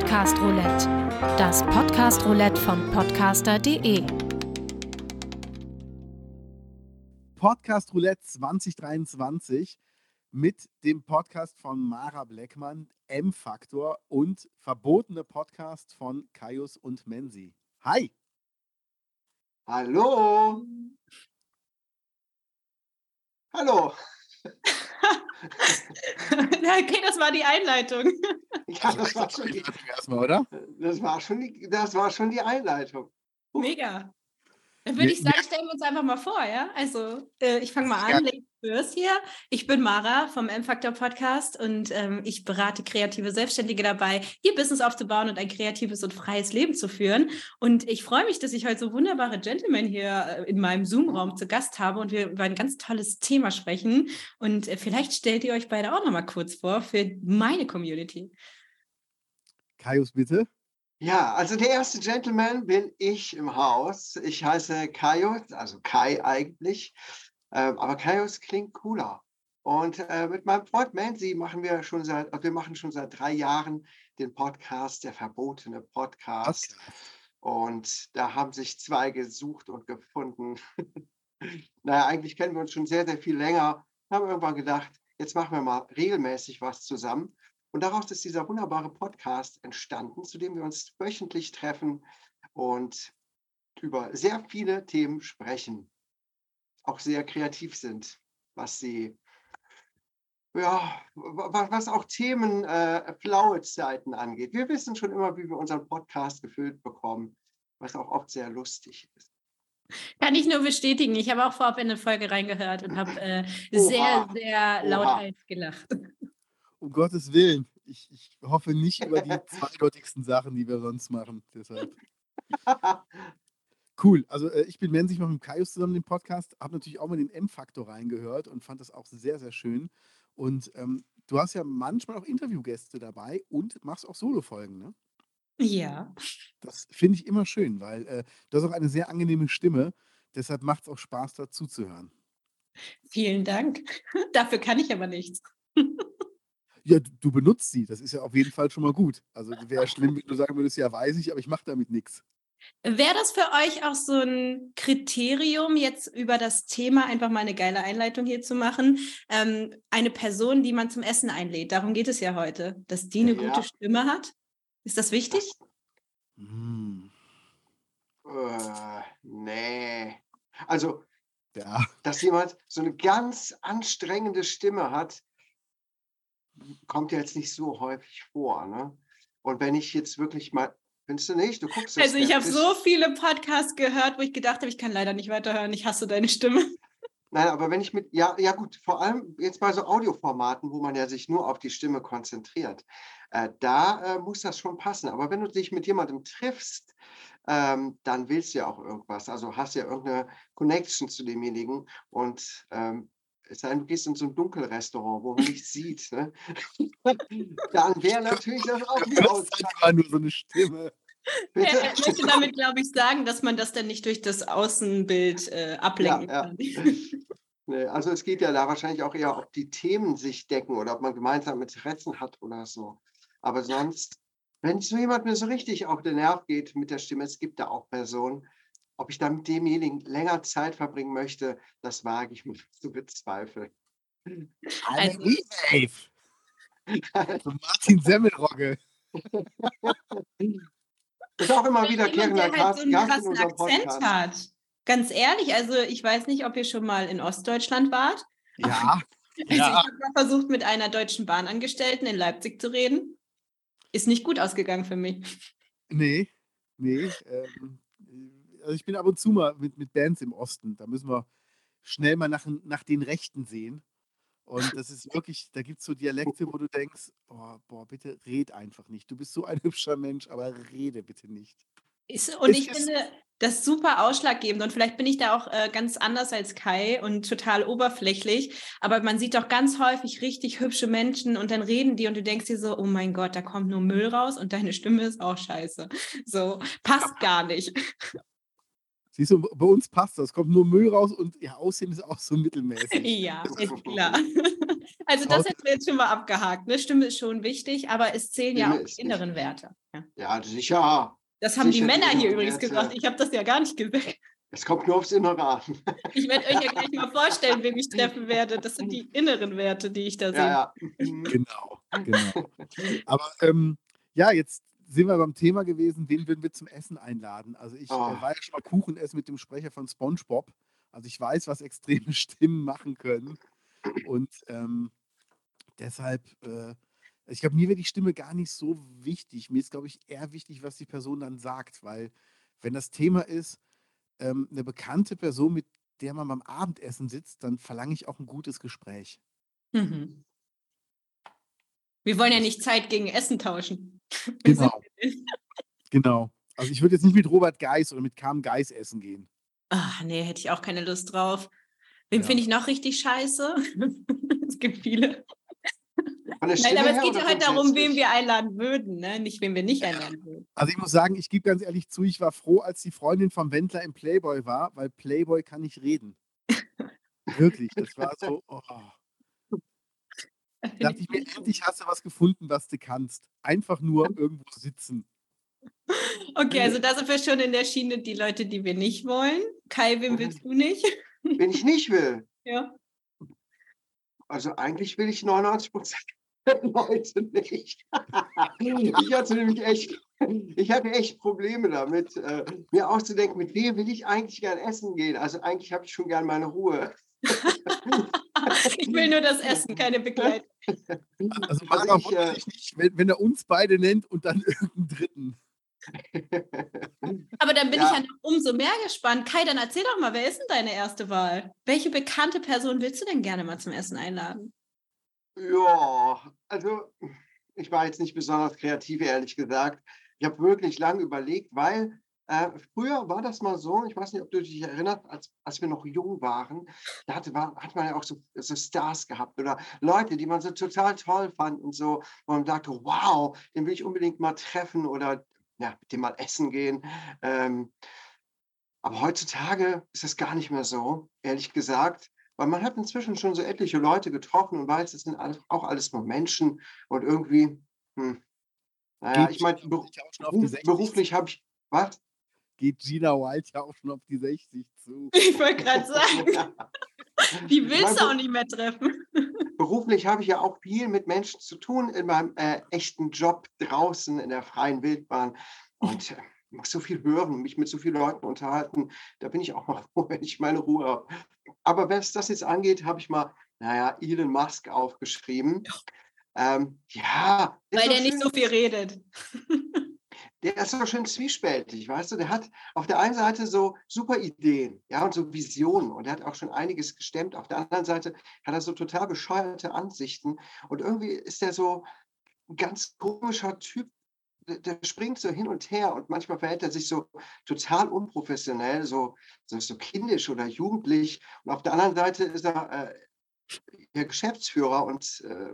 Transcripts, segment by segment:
Podcast Roulette, das Podcast Roulette von podcaster.de. Podcast Roulette 2023 mit dem Podcast von Mara Bleckmann, M-Faktor und verbotene Podcast von Kaius und Menzi. Hi! Hallo! Hallo! okay, das war die Einleitung. Ja, das war schon die, erstmal, oder? das war schon die, das war schon die Einleitung. Mega. Dann würde ich sagen, stellen wir uns einfach mal vor, ja? Also, äh, ich fange mal an, Ladies first hier. Ich bin Mara vom M-Factor Podcast und ähm, ich berate kreative Selbstständige dabei, ihr Business aufzubauen und ein kreatives und freies Leben zu führen. Und ich freue mich, dass ich heute so wunderbare Gentlemen hier äh, in meinem Zoom-Raum zu Gast habe und wir über ein ganz tolles Thema sprechen. Und äh, vielleicht stellt ihr euch beide auch noch mal kurz vor für meine Community. Kaius, bitte. Ja, also der erste Gentleman bin ich im Haus. Ich heiße Kaius, also Kai eigentlich. Ähm, aber Kaius klingt cooler. Und äh, mit meinem Freund Mansi machen wir schon seit, also wir machen schon seit drei Jahren den Podcast, der verbotene Podcast. Und da haben sich zwei gesucht und gefunden. naja, eigentlich kennen wir uns schon sehr, sehr viel länger. Haben irgendwann gedacht, jetzt machen wir mal regelmäßig was zusammen. Und daraus ist dieser wunderbare Podcast entstanden, zu dem wir uns wöchentlich treffen und über sehr viele Themen sprechen. Auch sehr kreativ sind, was sie, ja, was auch Themen äh, blaue Zeiten angeht. Wir wissen schon immer, wie wir unseren Podcast gefüllt bekommen, was auch oft sehr lustig ist. Kann ich nur bestätigen. Ich habe auch vorab in eine Folge reingehört und habe äh, sehr, sehr laut gelacht um Gottes Willen. Ich, ich hoffe nicht über die zweideutigsten Sachen, die wir sonst machen. Deshalb. Cool. Also äh, ich bin Mensch, ich mache mit Kaius zusammen den Podcast, habe natürlich auch mal den M-Faktor reingehört und fand das auch sehr, sehr schön. Und ähm, du hast ja manchmal auch Interviewgäste dabei und machst auch Solo-Folgen, ne? Ja. Das finde ich immer schön, weil äh, du hast auch eine sehr angenehme Stimme. Deshalb macht es auch Spaß, dazu zu hören. Vielen Dank. Dafür kann ich aber nichts. Ja, du benutzt sie. Das ist ja auf jeden Fall schon mal gut. Also wäre schlimm, wenn du sagen würdest, ja, weiß ich, aber ich mache damit nichts. Wäre das für euch auch so ein Kriterium, jetzt über das Thema einfach mal eine geile Einleitung hier zu machen? Ähm, eine Person, die man zum Essen einlädt, darum geht es ja heute, dass die eine ja. gute Stimme hat. Ist das wichtig? Hm. Äh, nee. Also, ja. dass jemand so eine ganz anstrengende Stimme hat, kommt ja jetzt nicht so häufig vor. Ne? Und wenn ich jetzt wirklich mal, findest du nicht? Du guckst Also ich habe so viele Podcasts gehört, wo ich gedacht habe, ich kann leider nicht weiterhören, ich hasse deine Stimme. Nein, aber wenn ich mit, ja, ja gut, vor allem jetzt bei so Audioformaten, wo man ja sich nur auf die Stimme konzentriert, äh, da äh, muss das schon passen. Aber wenn du dich mit jemandem triffst, ähm, dann willst du ja auch irgendwas. Also hast ja irgendeine Connection zu demjenigen und ähm, es sei denn, du gehst in so ein Dunkelrestaurant, wo man nichts sieht, ne? dann wäre natürlich das auch wieder Das war nur so eine Stimme. Ja, er möchte damit, glaube ich, sagen, dass man das dann nicht durch das Außenbild äh, ablenken ja, kann. Nee, also es geht ja da wahrscheinlich auch eher, ob die Themen sich decken oder ob man gemeinsam Interessen hat oder so. Aber sonst, wenn so jemand mir so richtig auf den Nerv geht mit der Stimme, es gibt da auch Personen, ob ich da mit demjenigen länger Zeit verbringen möchte, das wage ich mir zu bezweifeln. Also, also Martin Semmelrogge. Ist auch immer wieder halt so einen Gast. Hat. Ganz ehrlich, also ich weiß nicht, ob ihr schon mal in Ostdeutschland wart. Ja. Also ja. ich habe mal versucht, mit einer deutschen Bahnangestellten in Leipzig zu reden. Ist nicht gut ausgegangen für mich. Nee, nee. Ähm, also ich bin ab und zu mal mit, mit Bands im Osten. Da müssen wir schnell mal nach, nach den Rechten sehen. Und das ist wirklich, da gibt es so Dialekte, wo du denkst, oh, boah, bitte red einfach nicht. Du bist so ein hübscher Mensch, aber rede bitte nicht. Ist, und es ich finde das super ausschlaggebend. Und vielleicht bin ich da auch äh, ganz anders als Kai und total oberflächlich. Aber man sieht doch ganz häufig richtig hübsche Menschen und dann reden die und du denkst dir so, oh mein Gott, da kommt nur Müll raus und deine Stimme ist auch scheiße. So, passt gar nicht. Siehst du, bei uns passt das. Kommt nur Müll raus und ihr Aussehen ist auch so mittelmäßig. Ja, ist klar. Also das hätten wir jetzt schon mal abgehakt. Ne? Stimme ist schon wichtig, aber es zählen ja auch die inneren Werte. Ja. Ja, sicher. Das haben die Sicher, die Männer hier übrigens Werte. gesagt. Ich habe das ja gar nicht gesagt. Es kommt nur aufs Innere an. Ich werde euch ja gleich mal vorstellen, wem ich treffen werde. Das sind die inneren Werte, die ich da sehe. Ja, ja. Mhm. Genau, genau. Aber ähm, ja, jetzt sind wir beim Thema gewesen, wen würden wir zum Essen einladen? Also ich Oh. äh, war ja schon mal Kuchen essen mit dem Sprecher von SpongeBob. Also ich weiß, was extreme Stimmen machen können. Und ähm, deshalb, äh, ich glaube, mir wäre die Stimme gar nicht so wichtig. Mir ist, glaube ich, eher wichtig, was die Person dann sagt, weil wenn das Thema ist, ähm, eine bekannte Person, mit der man beim Abendessen sitzt, dann verlange ich auch ein gutes Gespräch. Mhm. Wir wollen ja nicht Zeit gegen Essen tauschen. Wir Genau. Genau. Also ich würde jetzt nicht mit Robert Geis oder mit Carmen Geis essen gehen. Ach nee, hätte ich auch keine Lust drauf. Wem Ja. finde ich noch richtig scheiße? es gibt viele. Nein, aber es geht ja heute darum, wen grundsätzlich? wir einladen würden, ne? nicht wen wir nicht einladen würden. Also ich muss sagen, ich gebe ganz ehrlich zu, ich war froh, als die Freundin vom Wendler im Playboy war, weil Playboy kann nicht reden. Wirklich, das war so, oh. Da dachte ich mir, endlich hast du was gefunden, was du kannst. Einfach nur irgendwo sitzen. Okay, also da sind wir schon in der Schiene, die Leute, die wir nicht wollen. Kai, wem willst du nicht? Wenn ich nicht will. Ja. Also eigentlich will ich 99 Prozent der Leute nicht. ich hatte nämlich echt, ich hatte echt Probleme damit, äh, mir auszudenken, mit wem will ich eigentlich gern essen gehen. Also eigentlich habe ich schon gern meine Ruhe. Ich will nur das Essen, keine Begleitung. Also Also Mara ich, wundert äh, sich nicht, wenn, wenn er uns beide nennt und dann irgendeinen Dritten. Aber dann bin Ja. ich ja noch umso mehr gespannt. Kai, dann erzähl doch mal, wer ist denn deine erste Wahl? Welche bekannte Person willst du denn gerne mal zum Essen einladen? Ja, also ich war jetzt nicht besonders kreativ, ehrlich gesagt. Ich habe wirklich lange überlegt, weil äh, früher war das mal so, ich weiß nicht, ob du dich erinnerst, als, als wir noch jung waren, da hatte, war, hat man ja auch so, so Stars gehabt oder Leute, die man so total toll fand und so, wo man dachte, wow, den will ich unbedingt mal treffen oder ja, mit dem mal essen gehen. Ähm, aber heutzutage ist das gar nicht mehr so, ehrlich gesagt. Weil man hat inzwischen schon so etliche Leute getroffen und weiß, das sind auch alles nur Menschen und irgendwie, hm, naja, ich meine, Gina beru Wild ja auch schon auf die beruf, 60 beruflich habe ich, was? Geht Gina Wild ja auch schon auf die 60 zu. Ich wollte gerade sagen, die willst du Mein auch nicht mehr treffen. Beruflich habe ich ja auch viel mit Menschen zu tun in meinem äh, echten Job draußen in der freien Wildbahn und äh, muss so viel hören, mich mit so vielen Leuten unterhalten. Da bin ich auch mal froh, wenn ich meine Ruhe habe. Aber was das jetzt angeht, habe ich mal, naja, Elon Musk aufgeschrieben. Ähm, ja, Weil der nicht schön. so viel redet. Der ist so schön zwiespältig, weißt du, der hat auf der einen Seite so super Ideen, ja, und so Visionen und er hat auch schon einiges gestemmt. Auf der anderen Seite hat er so total bescheuerte Ansichten und irgendwie ist er so ein ganz komischer Typ, der, springt so hin und her und manchmal verhält er sich so total unprofessionell, so, so, so kindisch oder jugendlich und auf der anderen Seite ist er äh, Geschäftsführer und äh,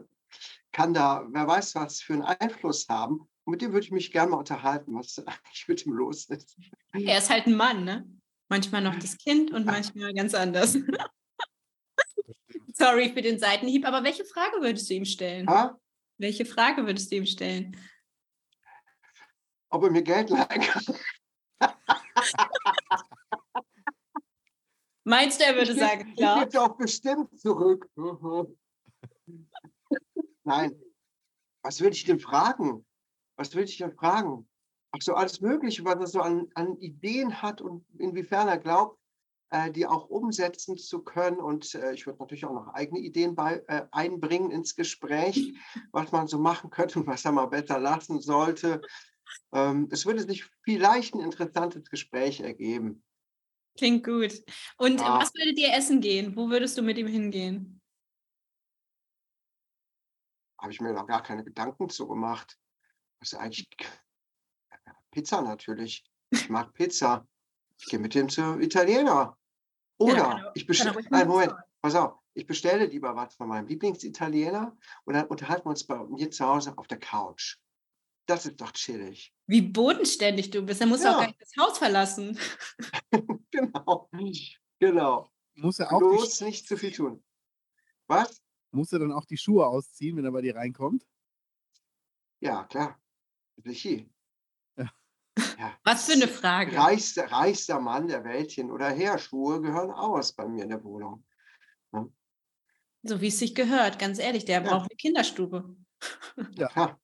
kann da, wer weiß was, für einen Einfluss haben. Und mit dem würde ich mich gerne mal unterhalten, was eigentlich mit ihm los ist. Er ist halt ein Mann, ne? Manchmal noch das Kind und manchmal ganz anders. Sorry für den Seitenhieb, aber welche Frage würdest du ihm stellen? Ha? Welche Frage würdest du ihm stellen? Ob er mir Geld leihen kann? Meinst du, er würde Ich sagen, klar? Ich gebe auch bestimmt zurück. Nein. Was würde ich denn fragen? Was würde ich denn fragen? Ach so, alles Mögliche, was er so an, an Ideen hat und inwiefern er glaubt, äh, die auch umsetzen zu können. Und äh, ich würde natürlich auch noch eigene Ideen bei, äh, einbringen ins Gespräch, was man so machen könnte und was er mal besser lassen sollte. Ähm, es würde sich vielleicht ein interessantes Gespräch ergeben. Klingt gut. Und Ja. was würdet ihr essen gehen? Wo würdest du mit ihm hingehen? habe ich mir noch gar keine Gedanken zu gemacht. Was ist eigentlich Pizza natürlich. Ich mag Pizza. Ich gehe mit dem zu Italiener. Ja, Oder kann er- ich bestelle, einen Moment, pass auf, ich bestelle lieber was von meinem Lieblingsitaliener und dann unterhalten wir uns bei mir zu Hause auf der Couch. Das ist doch chillig. Wie bodenständig du bist. Er muss auch Ja. gar nicht das Haus verlassen. Genau. Genau. Muss er auch Bloß nicht zu viel tun. Was? Muss er dann auch die Schuhe ausziehen, wenn er bei dir reinkommt? Ja, klar. Sicher. Ja. Ja. Was für eine Frage. Reichster, reichster Mann der Welt hin oder her. Schuhe gehören aus bei mir in der Wohnung. So wie es sich gehört, ganz ehrlich, der Ja. braucht eine Kinderstube. Ja.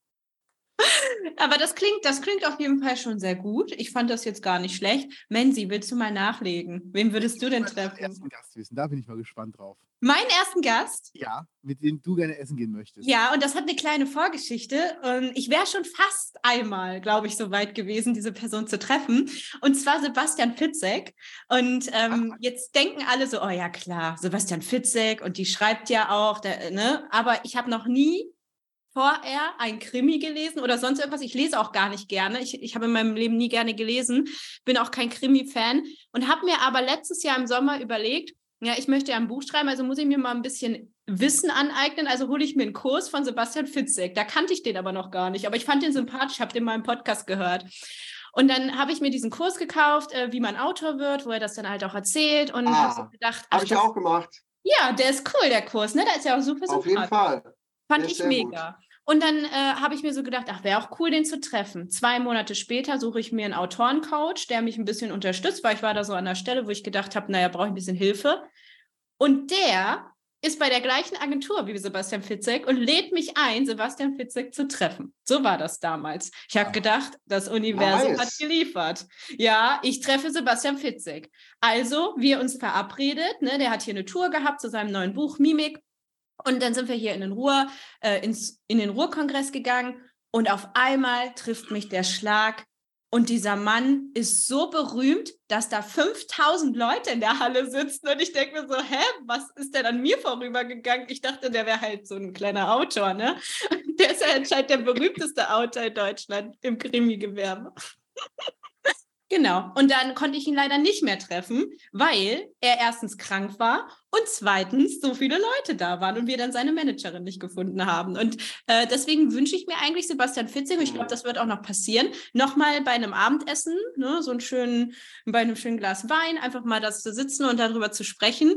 Aber das klingt, das klingt auf jeden Fall schon sehr gut. Ich fand das jetzt gar nicht schlecht. Menzi, willst du mal nachlegen? Wen würdest du denn treffen? ersten Gast wissen. Da bin ich mal gespannt drauf. Meinen ersten Gast? Ja, mit dem du gerne essen gehen möchtest. Ja, und das hat eine kleine Vorgeschichte. Und ich wäre schon fast einmal, glaube ich, so weit gewesen, diese Person zu treffen. Und zwar Sebastian Fitzek. Und ähm, jetzt denken alle so, oh ja, klar, Sebastian Fitzek und die schreibt ja auch, der, ne? Aber ich habe noch nie vorher ein Krimi gelesen oder sonst irgendwas. Ich lese auch gar nicht gerne. Ich, ich habe in meinem Leben nie gerne gelesen, bin auch kein Krimi-Fan und habe mir aber letztes Jahr im Sommer überlegt, ja, ich möchte ja ein Buch schreiben, also muss ich mir mal ein bisschen Wissen aneignen. Also hole ich mir einen Kurs von Sebastian Fitzek. Da kannte ich den aber noch gar nicht, aber ich fand den sympathisch, habe den mal im Podcast gehört. Und dann habe ich mir diesen Kurs gekauft, äh, wie man Autor wird, wo er das dann halt auch erzählt und Ah, habe so gedacht, ach, Habe ich auch gemacht. ja, der ist cool, der Kurs, ne? Der ist ja auch super Auf jeden sympathisch. Fall. Fand ich mega. Und dann äh, habe ich mir so gedacht, ach, wäre auch cool, den zu treffen. Zwei Monate später suche ich mir einen Autorencoach, der mich ein bisschen unterstützt, weil ich war da so an der Stelle, wo ich gedacht habe, naja, brauche ich ein bisschen Hilfe. Und der ist bei der gleichen Agentur wie Sebastian Fitzek und lädt mich ein, Sebastian Fitzek zu treffen. So war das damals. Ich habe gedacht, das Universum Nice. hat geliefert. Ja, ich treffe Sebastian Fitzek. Also, wir uns verabredet, ne, der hat hier eine Tour gehabt zu seinem neuen Buch Mimik. Und dann sind wir hier in den Ruhr, äh, ins, in den Ruhrkongress gegangen und auf einmal trifft mich der Schlag. Und dieser Mann ist so berühmt, dass da 5000 Leute in der Halle sitzen. Und ich denke mir so, hä, was ist denn an mir vorübergegangen? Ich dachte, der wäre halt so ein kleiner Autor, ne? Der ist ja anscheinend der berühmteste Autor in Deutschland im Krimi-Gewerbe. Genau. Und dann konnte ich ihn leider nicht mehr treffen, weil er erstens krank war und zweitens so viele Leute da waren und wir dann seine Managerin nicht gefunden haben. Und äh, deswegen wünsche ich mir eigentlich Sebastian Fitzing, und ich glaube, das wird auch noch passieren, nochmal bei einem Abendessen, ne, so einen schönen, bei einem schönen Glas Wein, einfach mal das zu sitzen und darüber zu sprechen,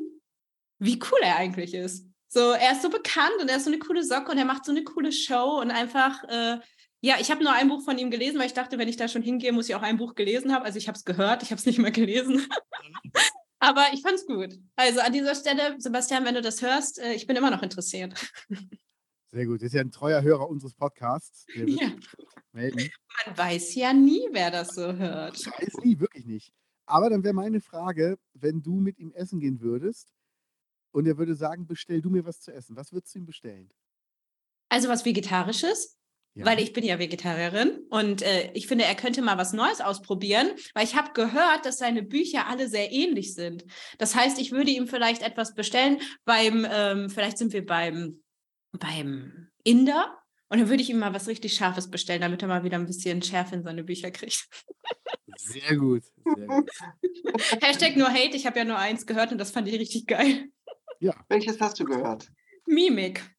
wie cool er eigentlich ist. So, er ist so bekannt und er ist so eine coole Socke und er macht so eine coole Show und einfach, äh, ja, ich habe nur ein Buch von ihm gelesen, weil ich dachte, wenn ich da schon hingehe, muss ich auch ein Buch gelesen haben. Also ich habe es gehört, ich habe es nicht mehr gelesen. Aber ich fand es gut. Also an dieser Stelle, Sebastian, wenn du das hörst, äh, ich bin immer noch interessiert. Sehr gut. Ist ja ein treuer Hörer unseres Podcasts. Ja. melden. Man weiß ja nie, wer das so hört. Ich weiß nie, wirklich nicht. Aber dann wäre meine Frage, wenn du mit ihm essen gehen würdest und er würde sagen, bestell du mir was zu essen. Was würdest du ihm bestellen? Also was Vegetarisches, Ja. weil ich bin ja Vegetarierin und äh, ich finde, er könnte mal was Neues ausprobieren, weil ich habe gehört, dass seine Bücher alle sehr ähnlich sind. Das heißt, ich würde ihm vielleicht etwas bestellen beim, ähm, vielleicht sind wir beim, beim Inder und dann würde ich ihm mal was richtig Scharfes bestellen, damit er mal wieder ein bisschen Schärfe in seine Bücher kriegt. Sehr gut. Sehr gut. Hashtag nur Hate, ich habe ja nur eins gehört und das fand ich richtig geil. Welches hast du gehört? Mimik.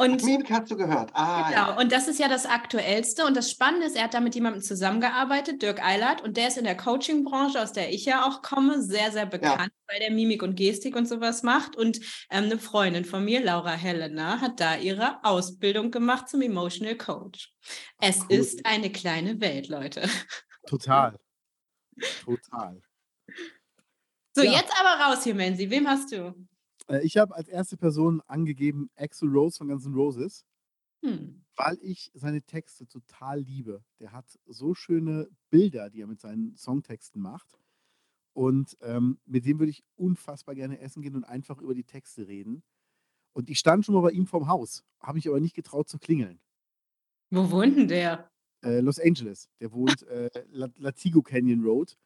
Und Mimik hast du gehört. Ah, Genau, ja. und das ist ja das Aktuellste. Und das Spannende ist, er hat da mit jemandem zusammengearbeitet, Dirk Eilert, und der ist in der Coaching-Branche, aus der ich ja auch komme, sehr, sehr bekannt, weil der Mimik und Gestik und sowas macht. Und ähm, eine Freundin von mir, Laura Helena, hat da ihre Ausbildung gemacht zum Emotional Coach. Es Cool. ist eine kleine Welt, Leute. Total. Total. So, Ja. jetzt aber raus hier, Menzi. Wem hast du? Äh, Ich habe als erste Person angegeben Axel Rose von Guns N' Roses, Hm. weil ich seine Texte total liebe. Der hat so schöne Bilder, die er mit seinen Songtexten macht. Und ähm, mit dem würde ich unfassbar gerne essen gehen und einfach über die Texte reden. Und ich stand schon mal bei ihm vorm Haus, habe mich aber nicht getraut zu klingeln. Wo wohnt denn der? Äh, Los Angeles. Der wohnt äh, La- Latigo Canyon Road.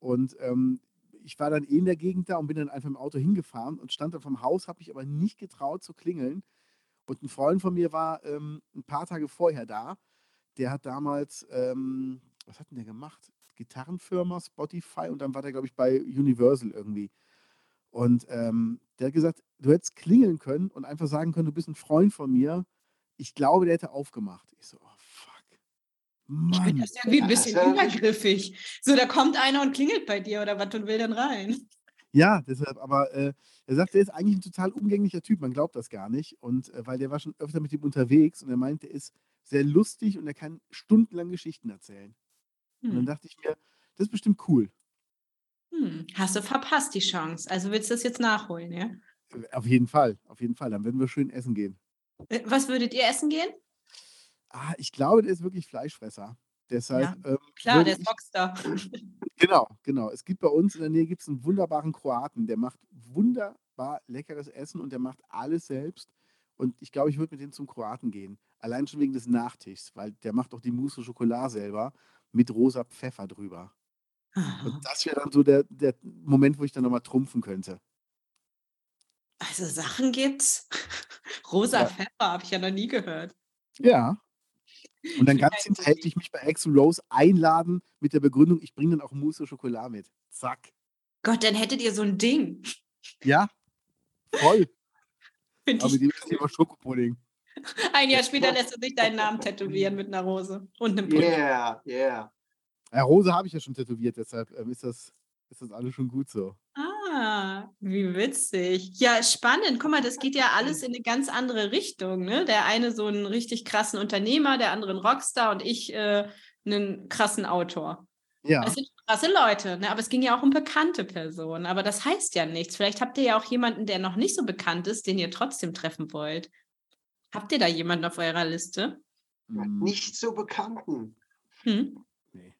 Und ähm, ich war dann eh in der Gegend da und bin dann einfach im Auto hingefahren und stand dann vom Haus, habe mich aber nicht getraut zu klingeln. Und ein Freund von mir war ähm, ein paar Tage vorher da. Der hat damals, ähm, was hat denn der gemacht? Gitarrenfirma, Spotify und dann war der, glaube ich, bei Universal irgendwie. Und ähm, der hat gesagt, du hättest klingeln können und einfach sagen können, du bist ein Freund von mir. Ich glaube, der hätte aufgemacht. Ich so, oh fuck. Ich finde Mann. das irgendwie ein Ja, bisschen ja übergriffig. So, da kommt einer und klingelt bei dir oder was und will dann rein. Ja, deshalb, aber äh, er sagt, er ist eigentlich ein total umgänglicher Typ, man glaubt das gar nicht. Und äh, weil der war schon öfter mit ihm unterwegs und er meint, er ist sehr lustig und er kann stundenlang Geschichten erzählen. Und dann Hm. dachte ich mir, das ist bestimmt cool. Hm. Hast du verpasst die Chance. Also willst du das jetzt nachholen, ja? Äh, Auf jeden Fall, auf jeden Fall. Dann werden wir schön essen gehen. Äh, Was würdet ihr essen gehen? Ah, ich glaube, der ist wirklich Fleischfresser. Deshalb ähm, Klar, der ist Rockstar. Genau, genau. Es gibt bei uns in der Nähe gibt's einen wunderbaren Kroaten, der macht wunderbar leckeres Essen und der macht alles selbst. Und ich glaube, ich würde mit dem zum Kroaten gehen. Allein schon wegen des Nachtischs, weil der macht auch die Mousse au Chocolat selber mit rosa Pfeffer drüber. Aha. Und das wäre dann so der, der Moment, wo ich dann nochmal trumpfen könnte. Also Sachen gibt's. Rosa Ja. Pfeffer habe ich ja noch nie gehört. Ja. Und dann ganz hinterhältig mich bei Axel Rose einladen mit der Begründung, ich bringe dann auch Mousse au Chocolat mit. Zack. Gott, dann hättet ihr so ein Ding. Ja, voll. Finde Aber ich. mit dem ist immer Schokopudding. Ein Jahr später lässt du sich deinen Namen tätowieren mit einer Rose und einem Pudding. Yeah, yeah. Ja, Rose habe ich ja schon tätowiert, deshalb ähm, ist, das, ist das alles schon gut so. Ah, wie witzig. Ja, spannend. Guck mal, das geht ja alles in eine ganz andere Richtung. Ne? Der eine so einen richtig krassen Unternehmer, der andere ein Rockstar und ich äh, einen krassen Autor. Ja, Das sind krasse Leute, ne? aber es ging ja auch um bekannte Personen. Aber das heißt ja nichts. Vielleicht habt ihr ja auch jemanden, der noch nicht so bekannt ist, den ihr trotzdem treffen wollt. Habt ihr da jemanden auf eurer Liste? mm, Nicht so bekannten. Hm? nee.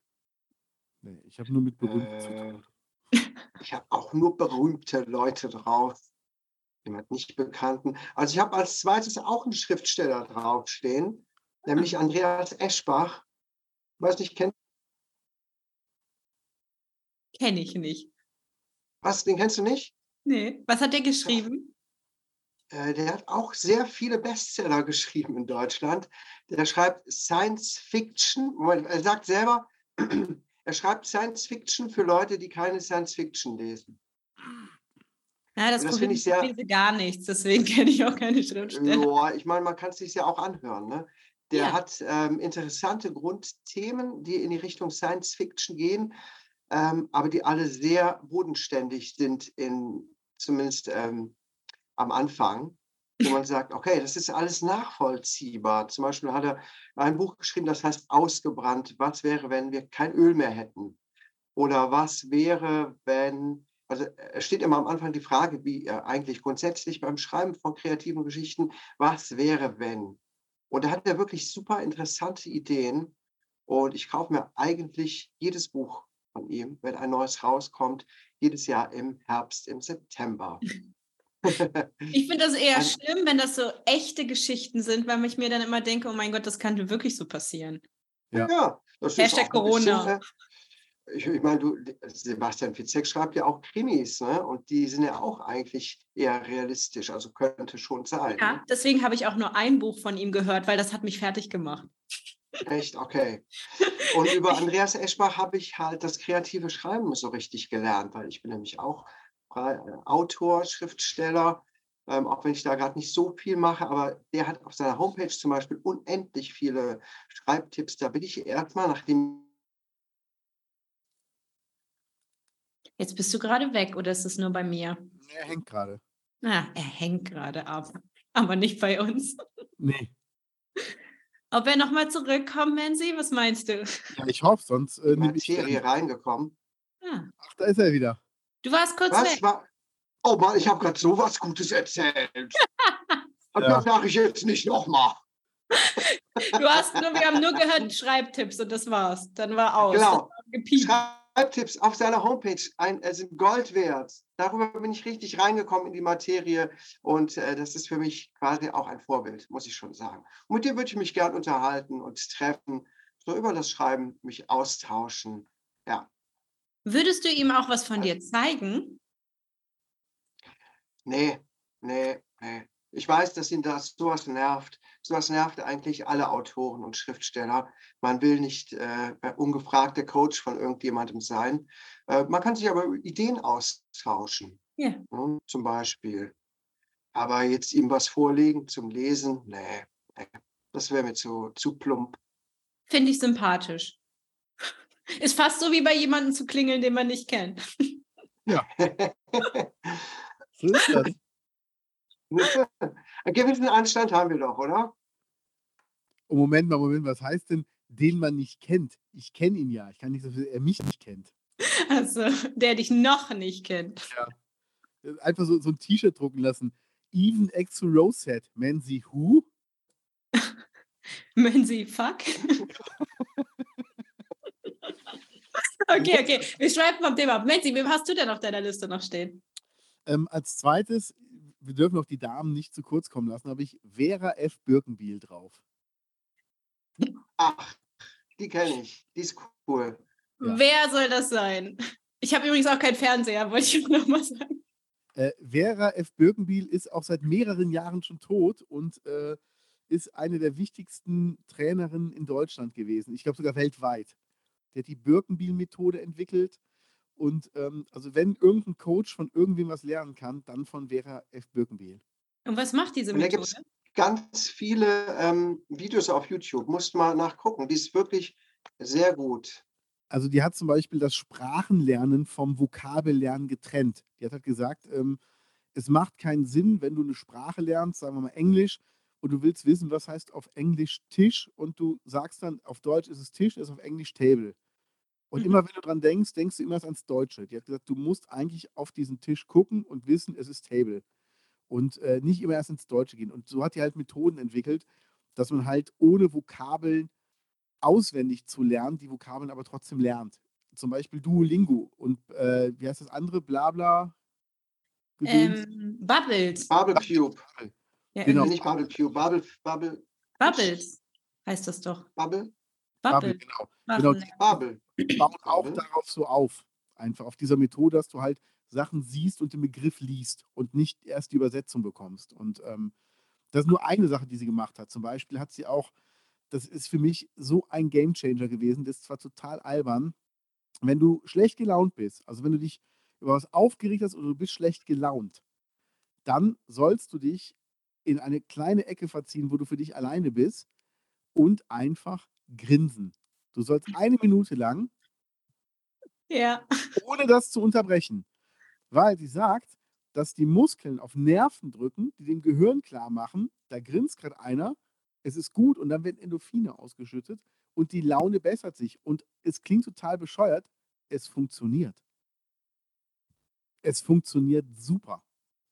nee. Ich habe nur mit Berühmten zu Äh, tun. Ich habe auch nur berühmte Leute drauf. Jemand nicht bekannten. Also ich habe als zweites auch einen Schriftsteller draufstehen, nämlich Andreas Eschbach. Weiß nicht, kennt Kenne ich nicht. was? Den kennst du nicht? Nee. Was hat der geschrieben? Äh, der hat auch sehr viele Bestseller geschrieben in Deutschland. Der schreibt Science Fiction. Moment, er sagt selber, er schreibt Science Fiction für Leute, die keine Science Fiction lesen. Ja, das, das finde ich sehr- ich lese gar nichts, deswegen kenne ich auch keine Schriftsteller. Ja, ich meine, man kann es sich ja auch anhören. Ne? Der Ja. hat ähm, interessante Grundthemen, die in die Richtung Science Fiction gehen, ähm, aber die alle sehr bodenständig sind, in, zumindest ähm, am Anfang, wo man sagt, okay, das ist alles nachvollziehbar. Zum Beispiel hat er ein Buch geschrieben, das heißt Ausgebrannt. Was wäre, wenn wir kein Öl mehr hätten? Oder was wäre, wenn, also es steht immer am Anfang die Frage, wie äh, eigentlich grundsätzlich beim Schreiben von kreativen Geschichten, was wäre, wenn? Und da hat er wirklich super interessante Ideen. Und ich kaufe mir eigentlich jedes Buch von ihm, wenn ein neues rauskommt, jedes Jahr im Herbst, im September. Ich finde das eher schlimm, wenn das so echte Geschichten sind, weil ich mir dann immer denke, oh mein Gott, das kann wirklich so passieren. Ja, das Hashtag bisschen, Corona. äh, Ich, ich meine, du, Sebastian Fitzek schreibt ja auch Krimis, ne? Und die sind ja auch eigentlich eher realistisch, also könnte schon sein. Ja, deswegen habe ich auch nur ein Buch von ihm gehört, weil das hat mich fertig gemacht. Ne? Echt, okay. Und über Andreas Eschbach habe ich halt das kreative Schreiben so richtig gelernt, weil ich bin nämlich auch äh, Autor, Schriftsteller, ähm, auch wenn ich da gerade nicht so viel mache, aber der hat auf seiner Homepage zum Beispiel unendlich viele Schreibtipps. Da bin ich erstmal, nachdem Jetzt bist du gerade weg oder ist es nur bei mir? Er hängt gerade. Ah, er hängt gerade ab, aber nicht bei uns. Nee. Ob er nochmal zurückkommt, Mansi? Was meinst du? Ja, ich hoffe, sonst äh, in die nehme ich den. reingekommen. Ah, Ach, da ist er wieder. Du warst kurz Was weg. war? Oh Mann, ich habe gerade so was Gutes erzählt. Und Ja. das sage ich jetzt nicht nochmal. Du hast nur, wir haben nur gehört Schreibtipps und das war's. Dann war aus. Genau. War. Schreibtipps auf seiner Homepage ein, äh, sind Gold wert. Darüber bin ich richtig reingekommen in die Materie und äh, das ist für mich quasi auch ein Vorbild, muss ich schon sagen. Und mit dir würde ich mich gern unterhalten und treffen, so über das Schreiben mich austauschen. Würdest du ihm auch was von dir zeigen? Nee, nee, nee. Ich weiß, dass ihn das sowas nervt. Sowas nervt eigentlich alle Autoren und Schriftsteller. Man will nicht äh, ungefragt der Coach von irgendjemandem sein. Äh, man kann sich aber Ideen austauschen, Ja. ne, zum Beispiel. Aber jetzt ihm was vorlegen zum Lesen, nee, nee. das wäre mir zu, zu plump. Finde ich sympathisch. Ist fast so wie bei jemandem zu klingeln, den man nicht kennt. Ja. So ist das. Einen gewissen Anstand haben wir doch, oder? Oh, Moment mal, Moment, was heißt denn, den man nicht kennt? Ich kenne ihn ja. Ich kann nicht so viel, er mich nicht kennt. Also, der dich noch nicht kennt. Einfach so, so ein T-Shirt drucken lassen. Even X to Rosette. Man sie who? Wenn sie fuck. Okay, okay. Wir schreiben vom Thema ab. Menzi, wem hast du denn auf deiner Liste noch stehen? Ähm, als zweites, wir dürfen auch die Damen nicht zu kurz kommen lassen, habe ich Vera F. Birkenbiel drauf. Ach, die kenne ich. Die ist cool. Ja. Wer soll das sein? Ich habe übrigens auch keinen Fernseher, wollte ich noch mal sagen. Äh, Vera F. Birkenbiel ist auch seit mehreren Jahren schon tot und äh, ist eine der wichtigsten Trainerinnen in Deutschland gewesen. Ich glaube sogar weltweit. Der hat die Birkenbiel-Methode entwickelt. Und ähm, also wenn irgendein Coach von irgendwem was lernen kann, dann von Vera F. Birkenbiel. Und was macht diese Und da Methode? gibt es ganz viele ähm, Videos auf YouTube. Musst mal nachgucken. Die ist wirklich sehr gut. Also die hat zum Beispiel das Sprachenlernen vom Vokabellernen getrennt. Die hat halt gesagt, ähm, es macht keinen Sinn, wenn du eine Sprache lernst, sagen wir mal Englisch, und du willst wissen, was heißt auf Englisch Tisch und du sagst dann, auf Deutsch ist es Tisch, ist auf Englisch Table. Und Mhm. immer wenn du dran denkst, denkst du immer erst ans Deutsche. Die hat gesagt, du musst eigentlich auf diesen Tisch gucken und wissen, es ist Table. Und äh, nicht immer erst ins Deutsche gehen. Und so hat die halt Methoden entwickelt, dass man halt ohne Vokabeln auswendig zu lernen, die Vokabeln aber trotzdem lernt. Zum Beispiel Duolingo und äh, wie heißt das andere? Blabla. Ähm, Bubbles. Bubble Cube. Ja, genau. Nicht Bubble Cube. Bubble, Bubble, Bubbles heißt das doch. Bubble, Bubble, Bubble. genau. Genau, ja. Bubble. Die bauen auch Bubble. darauf so auf. Einfach auf dieser Methode, dass du halt Sachen siehst und den Begriff liest und nicht erst die Übersetzung bekommst. Und ähm, das ist nur eine Sache, die sie gemacht hat. Zum Beispiel hat sie auch, das ist für mich so ein Gamechanger gewesen, das ist zwar total albern, wenn du schlecht gelaunt bist, also wenn du dich über was aufgeregt hast oder du bist schlecht gelaunt, dann sollst du dich in eine kleine Ecke verziehen, wo du für dich alleine bist und einfach grinsen. Du sollst eine Minute lang Ja. ohne das zu unterbrechen. Weil sie sagt, dass die Muskeln auf Nerven drücken, die dem Gehirn klar machen, da grinst gerade einer, es ist gut und dann werden Endorphine ausgeschüttet und die Laune bessert sich. Und es klingt total bescheuert, es funktioniert. Es funktioniert super.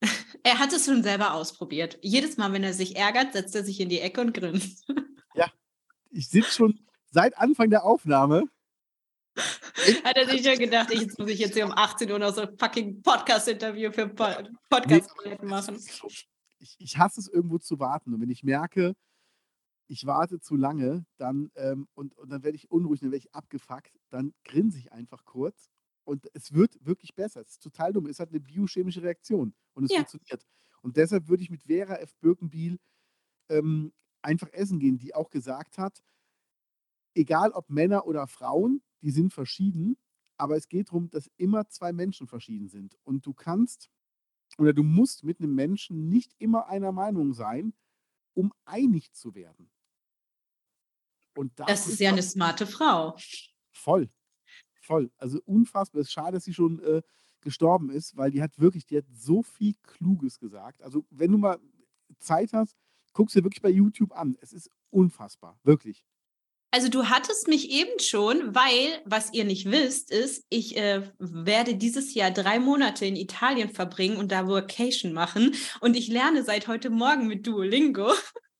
Er hat es schon selber ausprobiert. Jedes Mal, wenn er sich ärgert, setzt er sich in die Ecke und grinst. Ich sitze schon seit Anfang der Aufnahme. Hat er sich schon gedacht, ich, jetzt muss ich jetzt hier um 18 Uhr noch so ein fucking Podcast-Interview für po Nee, podcast es machen. Ich, ich hasse es irgendwo zu warten. Und wenn ich merke, ich warte zu lange, dann ähm, und, und dann werde ich unruhig, dann werde ich abgefuckt, dann grinse ich einfach kurz und es wird wirklich besser. Es ist total dumm. Es hat eine biochemische Reaktion und es Ja. funktioniert. Und deshalb würde ich mit Vera F. Birkenbiel ähm, einfach essen gehen, die auch gesagt hat, egal ob Männer oder Frauen, die sind verschieden, aber es geht darum, dass immer zwei Menschen verschieden sind. Und du kannst oder du musst mit einem Menschen nicht immer einer Meinung sein, um einig zu werden. Und Das ist ja eine smarte Frau. Voll. Voll. Also unfassbar. Es ist schade, dass sie schon äh, gestorben ist, weil die hat wirklich, die hat so viel Kluges gesagt. Also, wenn du mal Zeit hast, guckst dir wirklich bei YouTube an. Es ist unfassbar. Wirklich. Also du hattest mich eben schon, weil, was ihr nicht wisst, ist, ich äh, werde dieses Jahr drei Monate in Italien verbringen und da Vacation machen. Und ich lerne seit heute Morgen mit Duolingo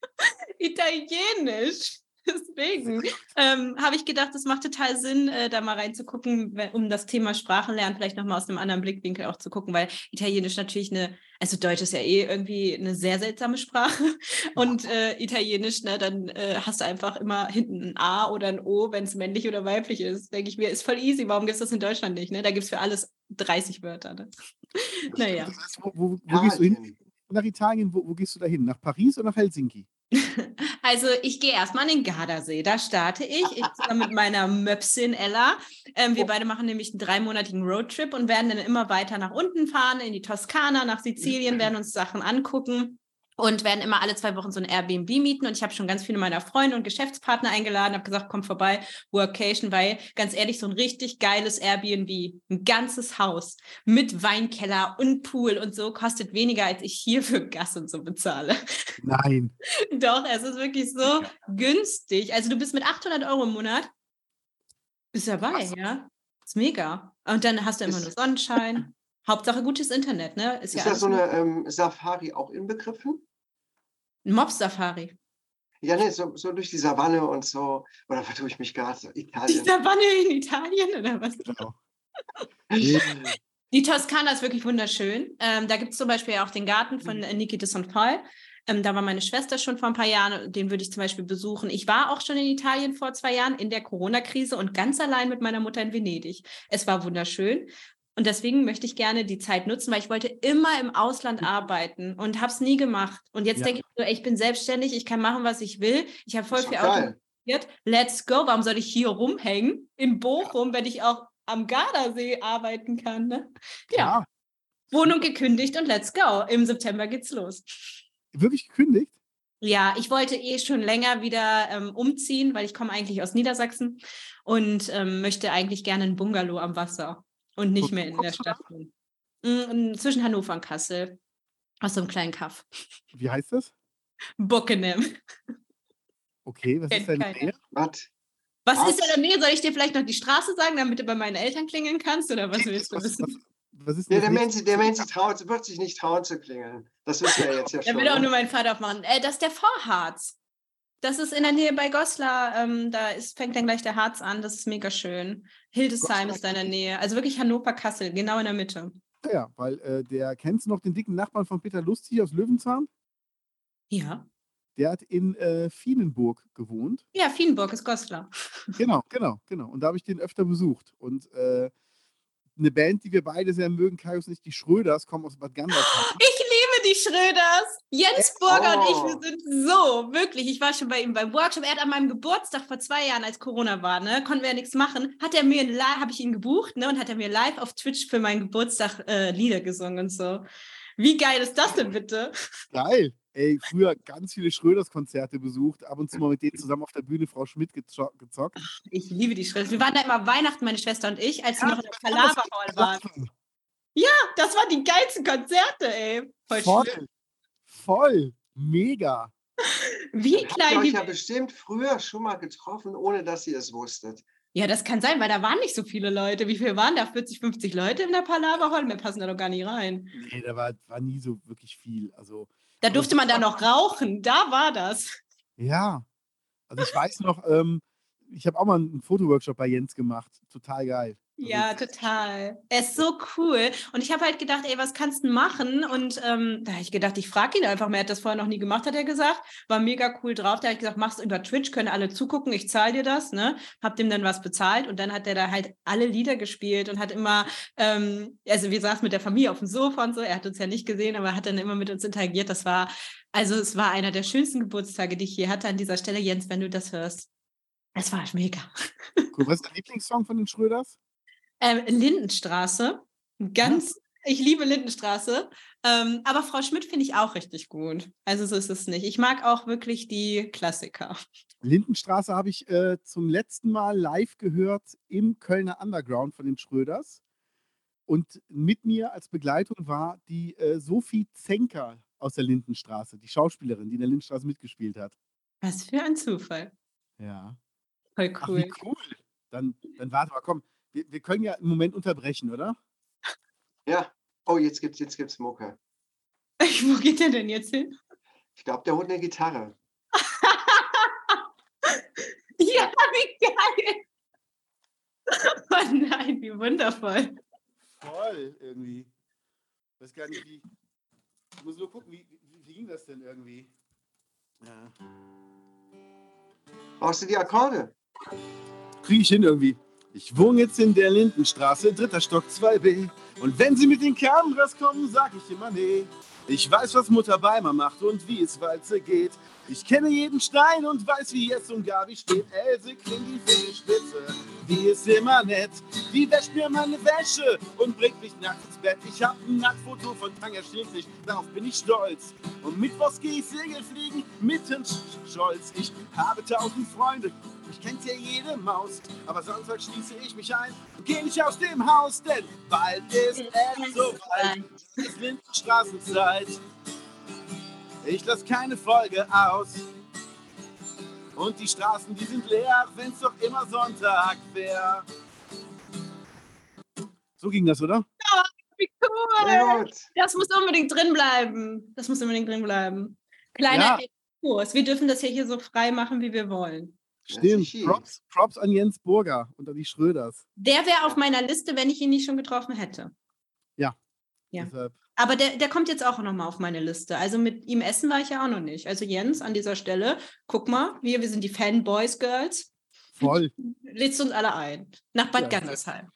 Italienisch. Deswegen ähm, habe ich gedacht, es macht total Sinn, äh, da mal reinzugucken, um das Thema Sprachenlernen vielleicht nochmal aus einem anderen Blickwinkel auch zu gucken, weil Italienisch natürlich eine, also Deutsch ist ja eh irgendwie eine sehr seltsame Sprache und äh, Italienisch, ne, dann äh, hast du einfach immer hinten ein A oder ein O, wenn es männlich oder weiblich ist. Denke ich mir, ist voll easy. Warum gibt es das in Deutschland nicht? Ne? Da gibt es für alles 30 Wörter. Ne? Naja. Wo, wo, wo gehst du hin? Nach Italien, wo, wo gehst du da hin? Nach Paris oder nach Helsinki? Also ich gehe erstmal an den Gardasee, da starte ich. Ich zusammen mit meiner Möpsin Ella. Ähm, wir Oh. beide machen nämlich einen dreimonatigen Roadtrip und werden dann immer weiter nach unten fahren, in die Toskana, nach Sizilien, werden uns Sachen angucken. Und werden immer alle zwei Wochen so ein Airbnb mieten. Und ich habe schon ganz viele meiner Freunde und Geschäftspartner eingeladen, habe gesagt, kommt vorbei, Workation, weil ganz ehrlich, so ein richtig geiles Airbnb, ein ganzes Haus mit Weinkeller und Pool und so, kostet weniger, als ich hier für Gas und so bezahle. Nein. Doch, es ist wirklich so günstig. Also du bist mit 800 Euro im Monat, bist dabei, Krass. ja. Ist mega. Und dann hast du immer nur Sonnenschein. Hauptsache gutes Internet, ne? Ist, Ist ja da so eine ähm, Safari auch inbegriffen? ein Mob-Safari. Ja, ne, so, so durch die Savanne und so. Oder vertue ich mich gerade? Die Italien. Savanne in Italien oder was? Genau. Die Toskana ist wirklich wunderschön. Ähm, da gibt es zum Beispiel auch den Garten von äh, Niki de St. Paul. Ähm, da war meine Schwester schon vor ein paar Jahren, den würde ich zum Beispiel besuchen. Ich war auch schon in Italien vor zwei Jahren in der Corona-Krise und ganz allein mit meiner Mutter in Venedig. Es war wunderschön. Und deswegen möchte ich gerne die Zeit nutzen, weil ich wollte immer im Ausland arbeiten und habe es nie gemacht. Und jetzt Ja. denke ich so, ey, ich bin selbstständig, ich kann machen, was ich will. Ich habe voll viel Auto. Let's go. Warum soll ich hier rumhängen in Bochum, wenn ich auch am Gardasee arbeiten kann? Ne? Ja, klar. Wohnung gekündigt und let's go. Im September geht's los. Wirklich gekündigt? Ja, ich wollte eh schon länger wieder ähm, umziehen, weil ich komme eigentlich aus Niedersachsen und ähm, möchte eigentlich gerne ein Bungalow am Wasser und nicht mehr in der? Stadt wohnen. Mm, zwischen Hannover und Kassel. Aus so einem kleinen Kaff. Wie heißt das? Bockenem. Okay, was Kennt ist keiner. Nähe? Was? Was Was? ist der Nähe? Soll ich dir vielleicht noch die Straße sagen, damit du bei meinen Eltern klingeln kannst? Oder was willst du was, wissen? was, was ist Ja, der? Mensch, der Mensch traut, wird sich nicht trauen zu klingeln. Das wissen wir jetzt ja Der schon. will auch nur meinen Vater aufmachen. Äh, das ist der Vorharz. Das ist in der Nähe bei Goslar. Ähm, da ist, fängt dann gleich der Harz an. Das ist mega schön. Hildesheim Goslar. ist da in der Nähe. Also wirklich Hannover-Kassel, genau in der Mitte. Ja, weil äh, der, kennst du noch den dicken Nachbarn von Peter Lustig aus Löwenzahn? Ja. Der hat in äh, Fienenburg gewohnt. Ja, Fienburg ist Goslar. Genau, genau, genau. Und da habe ich den öfter besucht. Und äh, eine Band, die wir beide sehr mögen, Kaius und ich, die Schröders, kommen aus Bad Gandersheim. Ich liebe die Schröders. Jens Burger und ich, Oh. wir sind so, wirklich. Ich war schon bei ihm beim Workshop. Er hat an meinem Geburtstag vor zwei Jahren, als Corona war, ne, konnten wir ja nichts machen, hat er mir, habe ich ihn gebucht, ne, und hat er mir live auf Twitch für meinen Geburtstag äh, Lieder gesungen und so. Wie geil ist das denn bitte? Geil. Ey, früher ganz viele Schröders-Konzerte besucht, ab und zu mal mit denen zusammen auf der Bühne Frau Schmidt gezo gezockt. Ich liebe die Schröders. Wir waren da immer Weihnachten, meine Schwester und ich, als sie noch in der Palava Hall waren. Das waren die geilsten Konzerte, ey. Voll, Voll, schön. voll, mega. Wie Habt ihr klein euch die ja bestimmt früher schon mal getroffen, ohne dass ihr es wusstet. Ja, das kann sein, weil da waren nicht so viele Leute. Wie viel waren da? 40, 50 Leute in der Palava Hall? Mehr passen da doch gar nicht rein. Nee, da war, war nie so wirklich viel. Also, Da durfte man da noch rauchen. Da war das. ja. Also ich weiß noch, ähm, ich habe auch mal einen Fotoworkshop bei Jens gemacht. Total geil. Ja, total. Er ist so cool. Und ich habe halt gedacht, ey, was kannst du machen? Und ähm, da habe ich gedacht, ich frage ihn einfach mal. Er hat das vorher noch nie gemacht, hat er gesagt. War mega cool drauf. Da habe ich gesagt, machst du über Twitch, können alle zugucken, ich zahle dir das. Ne? Hab dem dann was bezahlt und dann hat er da halt alle Lieder gespielt und hat immer, ähm, also wir saßen mit der Familie auf dem Sofa und so. Er hat uns ja nicht gesehen, aber hat dann immer mit uns interagiert. Das war, also es war einer der schönsten Geburtstage, die ich je hatte an dieser Stelle. Jens, wenn du das hörst. Es war mega. Cool. Was ist dein Lieblingssong von den Schröders? Ähm, Lindenstraße. Ganz, ich liebe Lindenstraße. Ähm, aber Frau Schmidt finde ich auch richtig gut. Also so ist es nicht. Ich mag auch wirklich die Klassiker. Lindenstraße habe ich äh, zum letzten Mal live gehört im Kölner Underground von den Schröders. Und mit mir als Begleitung war die äh, Sophie Zenker aus der Lindenstraße, die Schauspielerin, die in der Lindenstraße mitgespielt hat. Was für ein Zufall. Ja. Voll Ach, cool. wie cool. Dann, dann warte mal, komm. Wir, wir können ja im Moment unterbrechen, oder? Ja. Oh, jetzt gibt's, jetzt gibt's Mucke. Wo geht der denn jetzt hin? Ich glaube, der holt eine Gitarre. Ja, wie geil. Oh nein, wie wundervoll. Voll, irgendwie. Ich weiß gar nicht, wie. Ich muss nur gucken, wie, wie, wie ging das denn irgendwie? Ja. Brauchst du die Akkorde? Kriege ich hin irgendwie. Ich wohne jetzt in der Lindenstraße, dritter Stock 2b. Und wenn sie mit den Kameras kommen, sag ich immer nee. Ich weiß, was Mutter Beimer macht und wie es Walze geht. Ich kenne jeden Stein und weiß, wie es um Gabi steht. Else klingt die Fingerspitze, die ist immer nett. Die wäscht mir meine Wäsche und bringt mich nachts ins Bett. Ich hab ein Nacktfoto von Tanja Schildrich, darauf bin ich stolz. Und mittwochs geh ich Segelfliegen mitten Scholz. Ich habe tausend Freunde, mich kennt ja jede Maus. Aber Sonntag schließe ich mich ein und geh nicht aus dem Haus, denn bald ist es soweit. Es ist Lindenstraßenzeit. Ich lass keine Folge aus. Und die Straßen, die sind leer, wenn's doch immer Sonntag wäre. So ging das, oder? Wie Sehr cool! gut. Das muss unbedingt drin bleiben. Das muss unbedingt drin bleiben. Kleiner Ja. Kurs. Wir dürfen das ja hier so frei machen, wie wir wollen. Stimmt. Props, Props an Jens Burger und an die Schröders. Der wäre auf meiner Liste, wenn ich ihn nicht schon getroffen hätte. Ja. Deshalb, Aber der, der kommt jetzt auch nochmal auf meine Liste. Also mit ihm essen war ich ja auch noch nicht. Also Jens, an dieser Stelle, guck mal, wir, wir sind die Fanboys Girls. voll. Lädst uns alle ein. Nach Bad Ja, Gandersheim.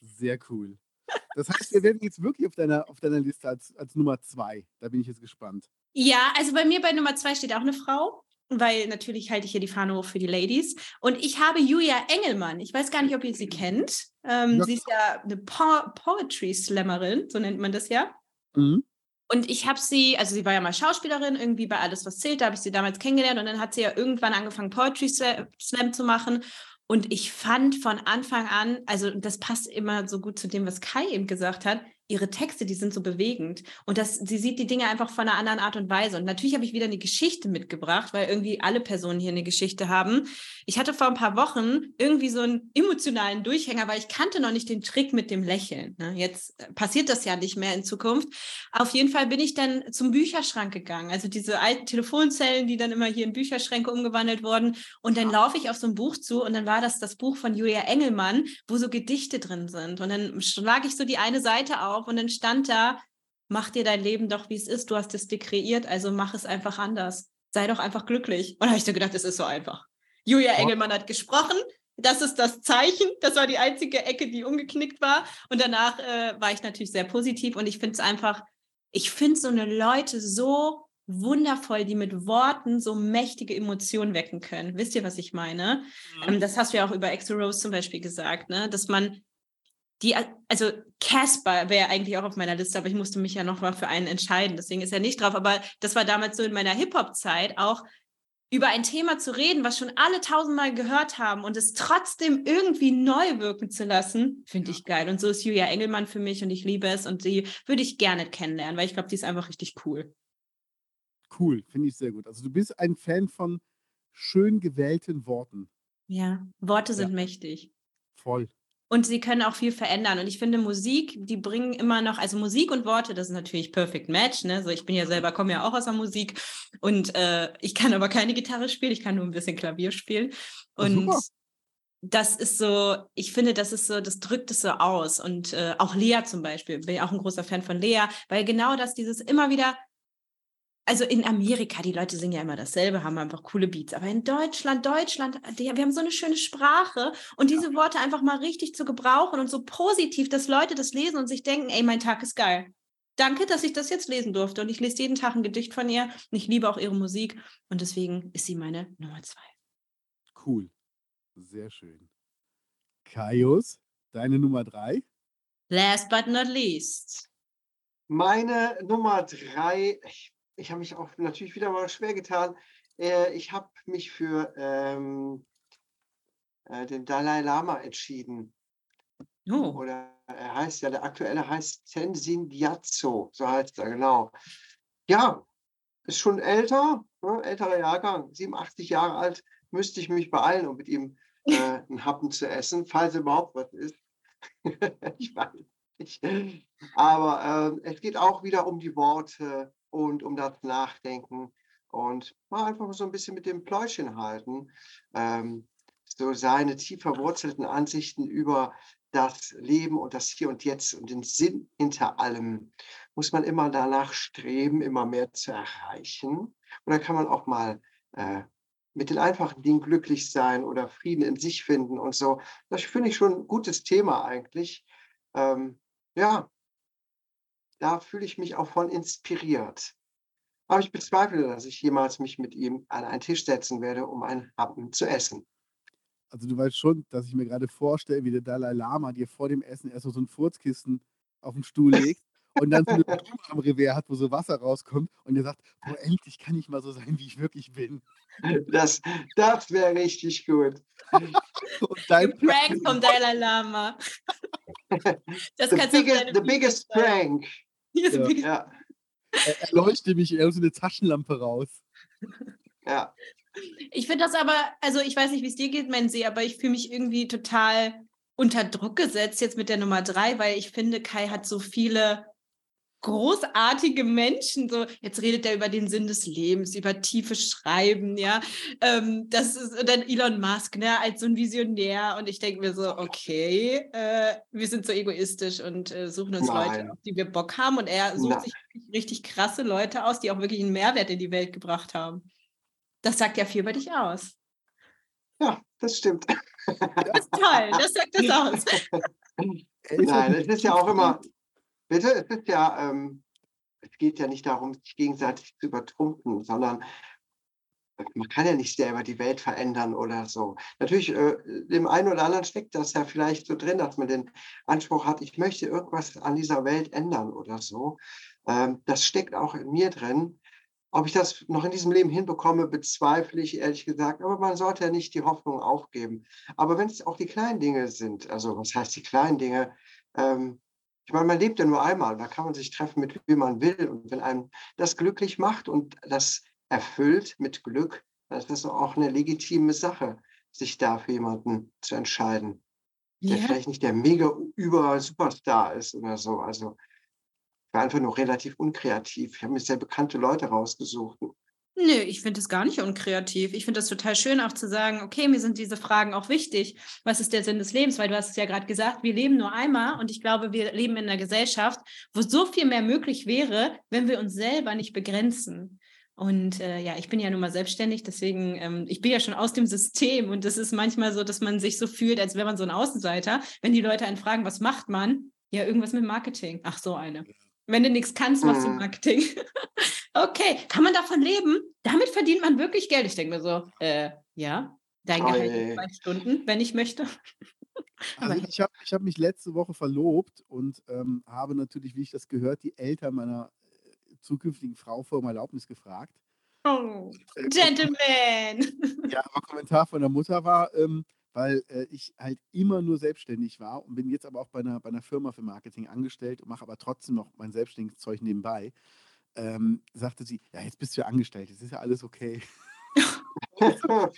Sehr cool. Das heißt, wir werden jetzt wirklich auf deiner, auf deiner Liste als, als Nummer zwei. Da bin ich jetzt gespannt. Ja, also bei mir bei Nummer zwei steht auch eine Frau, weil natürlich halte ich hier die Fahne hoch für die Ladies. Und ich habe Julia Engelmann. Ich weiß gar nicht, ob ihr sie kennt. Ähm, Ja, sie ist ja eine po Poetry Slammerin, so nennt man das ja. Mhm. Und ich habe sie, also sie war ja mal Schauspielerin, irgendwie bei Alles, was zählt, da habe ich sie damals kennengelernt und dann hat sie ja irgendwann angefangen, Poetry Sla- Slam zu machen. Und ich fand von Anfang an, also das passt immer so gut zu dem, was Kai eben gesagt hat, ihre Texte, die sind so bewegend. Und das, sie sieht die Dinge einfach von einer anderen Art und Weise. Und natürlich habe ich wieder eine Geschichte mitgebracht, weil irgendwie alle Personen hier eine Geschichte haben. Ich hatte vor ein paar Wochen irgendwie so einen emotionalen Durchhänger, weil ich kannte noch nicht den Trick mit dem Lächeln. Ne? Jetzt äh, passiert das ja nicht mehr in Zukunft. Auf jeden Fall bin ich dann zum Bücherschrank gegangen. Also diese alten Telefonzellen, die dann immer hier in Bücherschränke umgewandelt wurden. Und dann laufe ich auf so ein Buch zu und dann war das das Buch von Julia Engelmann, wo so Gedichte drin sind. Und dann schlage ich so die eine Seite auf und dann stand da, mach dir dein Leben doch, wie es ist. Du hast es dir kreiert, also mach es einfach anders. Sei doch einfach glücklich. Und da habe ich so gedacht, es ist so einfach. Julia. Engelmann hat gesprochen. Das ist das Zeichen. Das war die einzige Ecke, die umgeknickt war. Und danach äh, war ich natürlich sehr positiv. Und ich finde es einfach, ich finde so eine Leute so wundervoll, die mit Worten so mächtige Emotionen wecken können. Wisst ihr, was ich meine? Ähm, das hast du ja auch über Exo Rose zum Beispiel gesagt, ne? dass man die, also Casper wäre eigentlich auch auf meiner Liste, aber ich musste mich ja noch mal für einen entscheiden, deswegen ist er nicht drauf. Aber das war damals so in meiner Hip-Hop-Zeit auch über ein Thema zu reden, was schon alle tausendmal gehört haben und es trotzdem irgendwie neu wirken zu lassen, finde ich geil. Und so ist Julia Engelmann für mich und ich liebe es und die würde ich gerne kennenlernen, weil ich glaube, die ist einfach richtig cool. Cool, finde ich sehr gut. Also du bist ein Fan von schön gewählten Worten. Ja, Worte sind Ja. mächtig. Voll. Und sie können auch viel verändern. Und ich finde, Musik, die bringen immer noch, also Musik und Worte, das ist natürlich Perfect Match. Ne? So, ich bin ja selber, komme ja auch aus der Musik und äh, ich kann aber keine Gitarre spielen, ich kann nur ein bisschen Klavier spielen. Ja, Und super. das ist so, ich finde, das ist so, das drückt es so aus. Und äh, auch Lea zum Beispiel, bin ich auch ein großer Fan von Lea, weil genau das, dieses immer wieder, also in Amerika, die Leute singen ja immer dasselbe, haben einfach coole Beats. Aber in Deutschland, Deutschland, die, wir haben so eine schöne Sprache und diese Worte einfach mal richtig zu gebrauchen und so positiv, dass Leute das lesen und sich denken, ey, mein Tag ist geil. Danke, dass ich das jetzt lesen durfte. Und ich lese jeden Tag ein Gedicht von ihr und ich liebe auch ihre Musik und deswegen ist sie meine Nummer zwei. Cool. Sehr schön. Kaius, deine Nummer drei. Last but not least. Meine Nummer drei, ich, ich habe mich auch natürlich wieder mal schwer getan. Äh, ich habe mich für ähm, äh, den Dalai Lama entschieden. Oh, Oder er heißt ja, der aktuelle heißt Tenzin Gyatso, so heißt er, genau. Ja, ist schon älter, ne, älterer Jahrgang, 87 Jahre alt, müsste ich mich beeilen, um mit ihm äh, einen Happen zu essen, falls überhaupt was ist. ich weiß nicht. Aber ähm, es geht auch wieder um die Worte und um das Nachdenken und mal einfach so ein bisschen mit dem Pläuschen halten. Ähm, so seine tief verwurzelten Ansichten über das Leben und das Hier und Jetzt und den Sinn hinter allem muss man immer danach streben, immer mehr zu erreichen. Und dann kann man auch mal äh, mit den einfachen Dingen glücklich sein oder Frieden in sich finden und so. Das finde ich schon ein gutes Thema eigentlich. Ähm, ja, da fühle ich mich auch von inspiriert. Aber ich bezweifle, dass ich jemals mich mit ihm an einen Tisch setzen werde, um einen Happen zu essen. Also du weißt schon, dass ich mir gerade vorstelle, wie der Dalai Lama dir vor dem Essen erst so ein Furzkissen auf den Stuhl legt und dann so eine Blume am Revers hat, wo so Wasser rauskommt und er sagt, boah, endlich kann ich mal so sein, wie ich wirklich bin. Das, das wäre richtig gut. Und dein Prank vom Dalai Lama. Das the kannst biggest, du the biggest prank. Ja. ja. Er, leuchtet mich, er so eine Taschenlampe raus. Ja. Ich finde das aber, also ich weiß nicht, wie es dir geht, mein See, aber ich fühle mich irgendwie total unter Druck gesetzt jetzt mit der Nummer drei, weil ich finde, Kai hat so viele großartige Menschen. So, jetzt redet er über den Sinn des Lebens, über tiefe Schreiben, ja. Ähm, das ist dann Elon Musk, ne, als so ein Visionär. Und ich denke mir so, okay, äh, wir sind so egoistisch und äh, suchen uns Nein. Leute, auf die wir Bock haben. Und er sucht Nein. sich richtig krasse Leute aus, die auch wirklich einen Mehrwert in die Welt gebracht haben. Das sagt ja viel über dich aus. Ja, das stimmt. Das ist toll, das sagt das aus. Nein, es ist ja auch immer, bitte, es ist ja, ähm, es geht ja nicht darum, sich gegenseitig zu übertrumpfen, sondern man kann ja nicht selber die Welt verändern oder so. Natürlich, äh, dem einen oder anderen steckt das ja vielleicht so drin, dass man den Anspruch hat, ich möchte irgendwas an dieser Welt ändern oder so. Ähm, das steckt auch in mir drin. Ob ich das noch in diesem Leben hinbekomme, bezweifle ich ehrlich gesagt. Aber man sollte ja nicht die Hoffnung aufgeben. Aber wenn es auch die kleinen Dinge sind, also was heißt die kleinen Dinge? Ähm, ich meine, man lebt ja nur einmal. Da kann man sich treffen, mit wem man will. Und wenn einem das glücklich macht und das erfüllt mit Glück, dann ist das auch eine legitime Sache, sich da für jemanden zu entscheiden, der ja. vielleicht nicht der mega über Superstar ist oder so. Also war einfach nur relativ unkreativ. Ich habe mir sehr bekannte Leute rausgesucht. Nö, ich finde es gar nicht unkreativ. Ich finde es total schön, auch zu sagen, okay, mir sind diese Fragen auch wichtig. Was ist der Sinn des Lebens? Weil du hast es ja gerade gesagt, wir leben nur einmal und ich glaube, wir leben in einer Gesellschaft, wo so viel mehr möglich wäre, wenn wir uns selber nicht begrenzen. Und äh, ja, ich bin ja nun mal selbstständig, deswegen, ähm, ich bin ja schon aus dem System und es ist manchmal so, dass man sich so fühlt, als wäre man so ein Außenseiter. Wenn die Leute einen fragen, was macht man? Ja, irgendwas mit Marketing. Ach, so eine. Wenn du nichts kannst, machst du mhm. Marketing. okay, kann man davon leben? Damit verdient man wirklich Geld. Ich denke mir so, äh, ja, dein Gehalt in zwei Stunden, wenn ich möchte. Also ich habe ich hab mich letzte Woche verlobt und ähm, habe natürlich, wie ich das gehört, die Eltern meiner äh, zukünftigen Frau vor um Erlaubnis gefragt. Oh, äh, Gentleman! Ja, aber Kommentar von der Mutter war, ähm, weil äh, ich halt immer nur selbstständig war und bin jetzt aber auch bei einer, bei einer Firma für Marketing angestellt und mache aber trotzdem noch mein selbstständiges Zeug nebenbei, ähm, sagte sie, ja, jetzt bist du ja angestellt, jetzt ist ja alles okay.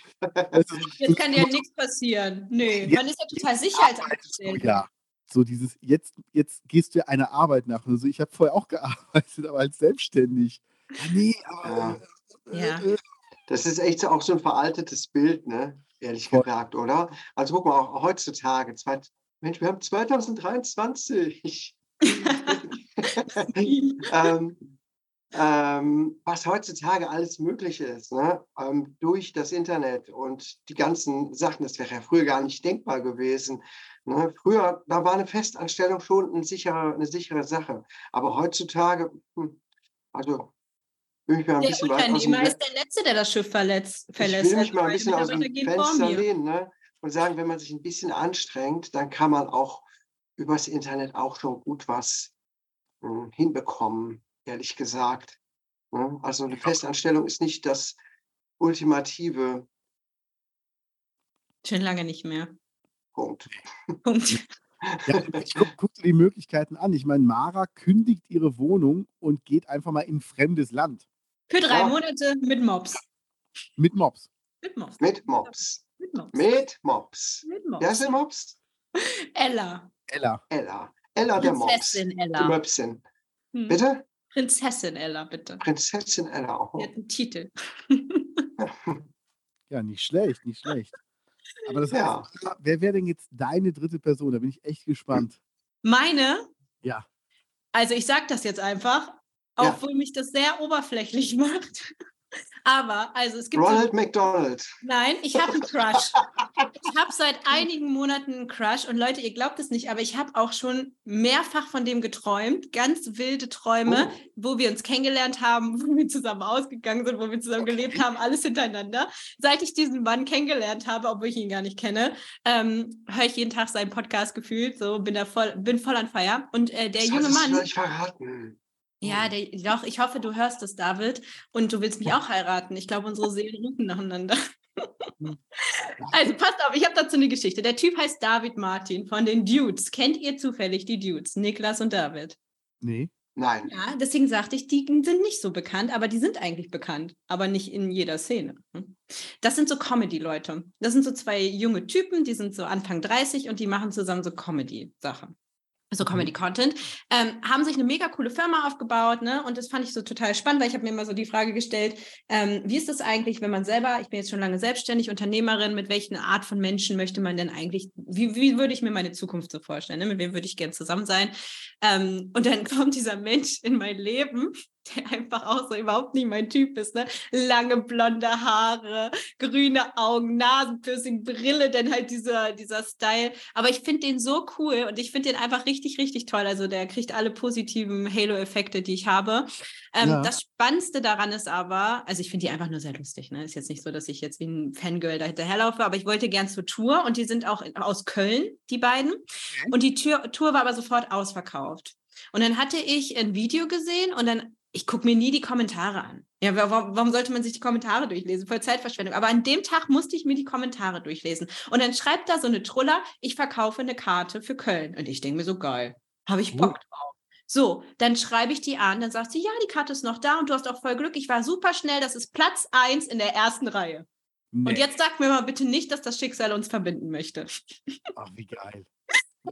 jetzt kann ja nichts passieren. Nee, man ist ja total sicher als Angestellter. Ja, so dieses, jetzt, jetzt gehst du ja einer Arbeit nach. Also ich habe vorher auch gearbeitet, aber als selbstständig. Ja, nee, aber... Ja. Äh, äh, das ist echt auch so ein veraltetes Bild, ne? Ehrlich Voll. gesagt, oder? Also guck mal, auch heutzutage, zwei, Mensch, wir haben 2023. ähm, ähm, was heutzutage alles möglich ist, ne? ähm, durch das Internet und die ganzen Sachen, das wäre ja früher gar nicht denkbar gewesen. Ne? Früher, da war eine Festanstellung schon ein sicherer, eine sichere Sache. Aber heutzutage, hm, also ein der Unternehmer ist der Letzte, der das Schiff verletzt, verlässt. Ich will mich mal ein bisschen aus dem Fenster lehnen ne? und sagen, wenn man sich ein bisschen anstrengt, dann kann man auch übers Internet auch schon gut was hm, hinbekommen, ehrlich gesagt. Ne? Also eine Festanstellung ist nicht das Ultimative. Schon lange nicht mehr. Punkt. Punkt. Ja, ich guck, guck dir die Möglichkeiten an. Ich meine, Mara kündigt ihre Wohnung und geht einfach mal in fremdes Land. Für drei ja. Monate mit Mops. Mit Mops. Mit Mops. Mit Mops. Mit Mops. Mit Mops. Mit Mops. Wer ist der Mops? Ella. Ella. Ella. Ella der Mops. Prinzessin Ella. Die Möpsin. Hm. Bitte? Prinzessin Ella, bitte. Prinzessin Ella. Oh. Die hat einen Titel. ja, nicht schlecht, nicht schlecht. Aber das ja. heißt, wer wäre denn jetzt deine dritte Person? Da bin ich echt gespannt. Meine? Ja. Also ich sage das jetzt einfach, obwohl ja. mich das sehr oberflächlich macht. Aber, also es gibt. Ronald so, McDonald. Nein, ich habe einen Crush. ich habe seit einigen Monaten einen Crush und Leute, ihr glaubt es nicht, aber ich habe auch schon mehrfach von dem geträumt. Ganz wilde Träume, Oh. wo wir uns kennengelernt haben, wo wir zusammen ausgegangen sind, wo wir zusammen gelebt haben, alles hintereinander. Seit ich diesen Mann kennengelernt habe, obwohl ich ihn gar nicht kenne, ähm, höre ich jeden Tag seinen Podcast gefühlt. So bin da voll, bin voll an Feier. Und äh, der junge Solltest du Mann. nicht verraten. Ja, der, doch, ich hoffe, du hörst es, David. Und du willst mich auch heiraten. Ich glaube, unsere Seelen rufen nacheinander. also passt auf, ich habe dazu eine Geschichte. Der Typ heißt David Martin von den Dudes. Kennt ihr zufällig die Dudes? Niklas und David. Nee. Nein. Ja, deswegen sagte ich, die sind nicht so bekannt, aber die sind eigentlich bekannt, aber nicht in jeder Szene. Hm? Das sind so Comedy-Leute. Das sind so zwei junge Typen, die sind so Anfang 30 und die machen zusammen so Comedy-Sachen. So Comedy-Content, ähm, haben sich eine mega coole Firma aufgebaut, ne? Und das fand ich so total spannend, weil ich habe mir immer so die Frage gestellt, ähm, wie ist das eigentlich, wenn man selber, ich bin jetzt schon lange selbstständig, Unternehmerin, mit welchen Art von Menschen möchte man denn eigentlich, wie, wie würde ich mir meine Zukunft so vorstellen, ne? mit wem würde ich gern zusammen sein? Ähm, und dann kommt dieser Mensch in mein Leben, der einfach auch so überhaupt nicht mein Typ ist, ne? Lange blonde Haare, grüne Augen, Nasenpiercing, Brille, denn halt dieser, dieser Style. Aber ich finde den so cool und ich finde den einfach richtig, richtig toll. Also der kriegt alle positiven Halo-Effekte, die ich habe. Ähm, Ja. Das Spannendste daran ist aber, also ich finde die einfach nur sehr lustig. Ne? Ist jetzt nicht so, dass ich jetzt wie ein Fangirl da hinterherlaufe, aber ich wollte gern zur Tour und die sind auch aus Köln, die beiden. Und die Tour, Tour war aber sofort ausverkauft. Und dann hatte ich ein Video gesehen und dann, ich gucke mir nie die Kommentare an. Ja, wa- warum, warum sollte man sich die Kommentare durchlesen? Voll Zeitverschwendung. Aber an dem Tag musste ich mir die Kommentare durchlesen. Und dann schreibt da so eine Truller, ich verkaufe eine Karte für Köln. Und ich denke mir so, geil, habe ich Bock drauf. So, dann schreibe ich die an, dann sagt sie, ja, die Karte ist noch da und du hast auch voll Glück. Ich war super schnell, das ist Platz eins in der ersten Reihe. nee. Und jetzt sag mir mal bitte nicht, dass das Schicksal uns verbinden möchte. Ach, wie geil.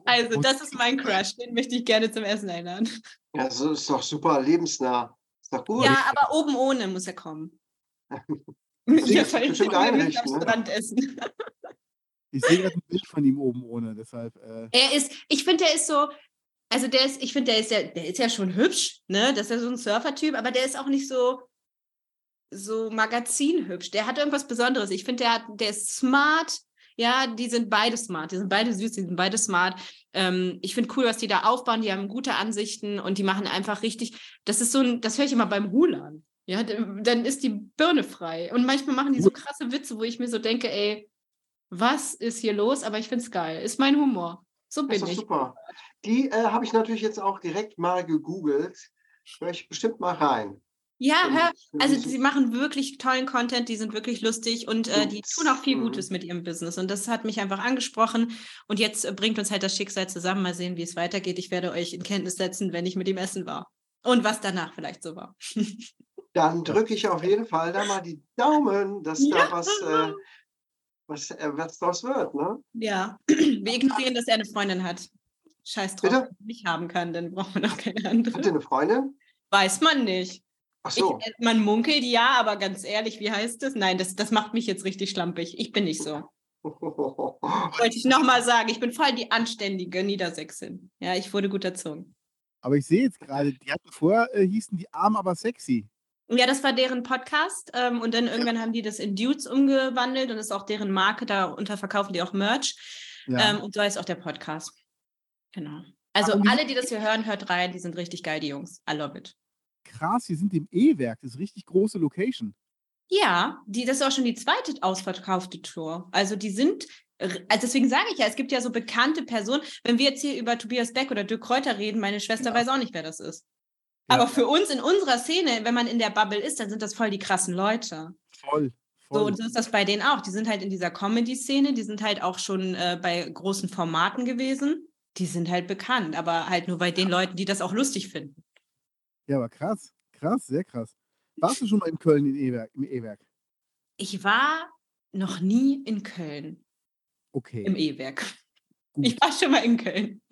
Also, das ist mein Crush. Den möchte ich gerne zum Essen einladen. Ja, das ist doch super lebensnah. Ist doch gut. Ja, aber oben ohne muss er kommen. Bestimmt am ne? Strand essen. Ich sehe gerade ein Bild von ihm oben ohne, deshalb. Äh, Er ist, ich finde, der ist so, also der ist, ich finde, der ist ja, der ist ja schon hübsch, ne? Das ist ja so ein Surfer-Typ, aber der ist auch nicht so, so magazinhübsch. Der hat irgendwas Besonderes. Ich finde, der hat, der ist smart. Ja, die sind beide smart. Die sind beide süß, die sind beide smart. Ähm, ich finde cool, was die da aufbauen. Die haben gute Ansichten und die machen einfach richtig. Das ist so ein, das höre ich immer beim Rulern. Ja, dann ist die Birne frei. Und manchmal machen die so krasse Witze, wo ich mir so denke, ey, was ist hier los? Aber ich finde es geil. Ist mein Humor. So Das bin ist doch ich. super. Die äh, habe ich natürlich jetzt auch direkt mal gegoogelt. Höre ich bestimmt mal rein. Ja, hör, also sie machen wirklich tollen Content, die sind wirklich lustig und äh, die tun auch viel. Gutes mit ihrem Business. Und das hat mich einfach angesprochen. Und jetzt äh, bringt uns halt das Schicksal zusammen. Mal sehen, wie es weitergeht. Ich werde euch in Kenntnis setzen, wenn ich mit ihm essen war. Und was danach vielleicht so war. Dann drücke ich auf jeden Fall da mal die Daumen, dass Ja. da was, äh, was, äh, was draus wird. Ne? Ja, wir ignorieren, dass er eine Freundin hat. Scheiß drauf, Bitte? er nicht haben kann, dann braucht man auch keine Hat ihr andere. eine Freundin? Weiß man nicht. Ach so. Ich, äh, man munkelt ja, aber ganz ehrlich, wie heißt das? Nein, das, das macht mich jetzt richtig schlampig. Ich bin nicht so. Wollte ich nochmal sagen, ich bin voll die anständige Niedersächsin. Ja, ich wurde gut erzogen. aber ich sehe jetzt gerade, die hatten vorher, äh, hießen die arm, aber sexy. Ja, das war deren Podcast ähm, und dann irgendwann haben die das in Dudes umgewandelt und ist auch deren Marke, darunter verkaufen die auch Merch Ja. ähm, und so heißt auch der Podcast. Genau. Also die- alle, die das hier hören, hört rein, die sind richtig geil, die Jungs. I love it. Krass, wir sind im E-Werk, das ist richtig große Location. Ja, die, das ist auch schon die zweite ausverkaufte Tour. Also die sind, also deswegen sage ich ja, es gibt ja so bekannte Personen. Wenn wir jetzt hier über Tobias Beck oder Dirk Kräuter reden, meine Schwester Ja. weiß auch nicht, wer das ist. Ja. Aber für uns in unserer Szene, wenn man in der Bubble ist, dann sind das voll die krassen Leute. Voll. So, voll. und so ist das bei denen auch. Die sind halt in dieser Comedy-Szene, die sind halt auch schon äh, bei großen Formaten gewesen. Die sind halt bekannt, aber halt nur bei den Leuten, die das auch lustig finden. Ja, aber krass. Krass, sehr krass. Warst du schon mal in Köln im E-Werk? Im E-Werk? Ich war noch nie in Köln Okay. im E-Werk. gut. Ich war schon mal in Köln.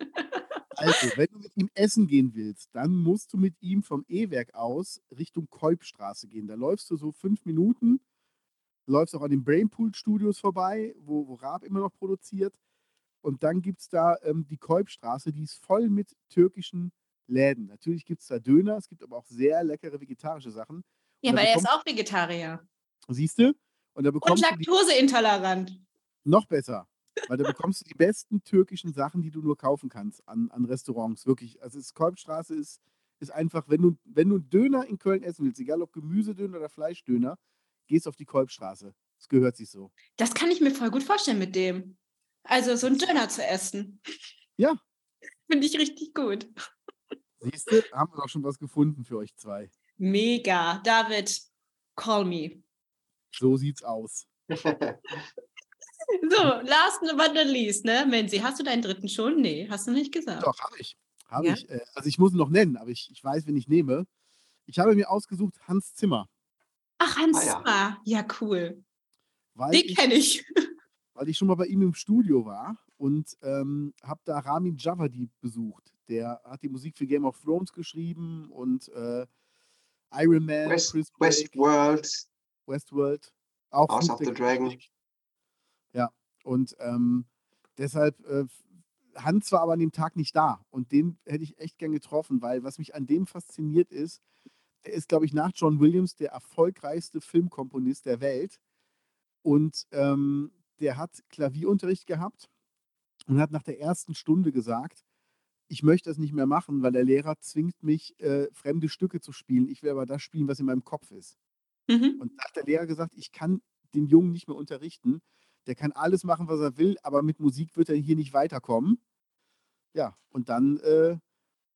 Also, wenn du mit ihm essen gehen willst, dann musst du mit ihm vom E-Werk aus Richtung Kolbstraße gehen. Da läufst du so fünf Minuten, läufst auch an den Brainpool-Studios vorbei, wo, wo Raab immer noch produziert. Und dann gibt es da ähm, die Kolbstraße, die ist voll mit türkischen Läden. Natürlich gibt es da Döner, es gibt aber auch sehr leckere vegetarische Sachen. Ja, Und aber er ist auch Vegetarier. Siehst du? Und da Und bekommst du die, laktoseintolerant. noch besser. Weil da bekommst du die besten türkischen Sachen, die du nur kaufen kannst an, an Restaurants. Wirklich. Also es, Kolbstraße ist, ist einfach, wenn du, wenn du einen Döner in Köln essen willst, egal ob Gemüsedöner oder Fleischdöner, gehst auf die Kolbstraße. Das gehört sich so. Das kann ich mir voll gut vorstellen mit dem. Also so einen Döner zu essen. Ja. Finde ich richtig gut. Siehst du, haben wir doch schon was gefunden für euch zwei. Mega. David, call me. So sieht's aus. So, last but not least, ne? Menzi, hast du deinen dritten schon? Nee, hast du nicht gesagt. Doch, habe ich. Habe Ja? ich. Äh, also ich muss ihn noch nennen, aber ich, ich weiß, wen ich nehme. Ich habe mir ausgesucht Hans Zimmer. Ach, Hans Ah, ja. Zimmer. Ja, cool. Weil Den ich, kenne ich. weil ich schon mal bei ihm im Studio war und ähm, habe da Ramin Javadi besucht. Der hat die Musik für Game of Thrones geschrieben und äh, Iron Man, West, Chris Westworld, Westworld, auch House of the Dragon. Ja, und ähm, deshalb, äh, Hans war aber an dem Tag nicht da und den hätte ich echt gern getroffen, weil was mich an dem fasziniert ist, er ist, glaube ich, nach John Williams der erfolgreichste Filmkomponist der Welt und ähm, der hat Klavierunterricht gehabt und hat nach der ersten Stunde gesagt, ich möchte das nicht mehr machen, weil der Lehrer zwingt mich, äh, fremde Stücke zu spielen. Ich will aber das spielen, was in meinem Kopf ist. Mhm. Und da hat der Lehrer gesagt, ich kann den Jungen nicht mehr unterrichten. Der kann alles machen, was er will, aber mit Musik wird er hier nicht weiterkommen. Ja, und dann äh,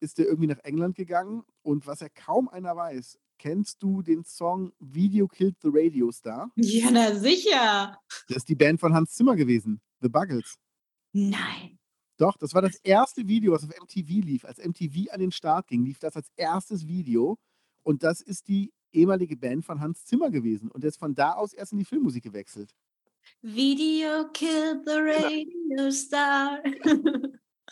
ist er irgendwie nach England gegangen und was ja kaum einer weiß, kennst du den Song Video Killed the Radio Star? Ja, na sicher. Das ist die Band von Hans Zimmer gewesen, The Buggles. Nein. Doch, das war das erste Video, was auf MTV lief. Als MTV an den Start ging, lief das als erstes Video. Und das ist die ehemalige Band von Hans Zimmer gewesen. Und der ist von da aus erst in die Filmmusik gewechselt. Video killed the radio star.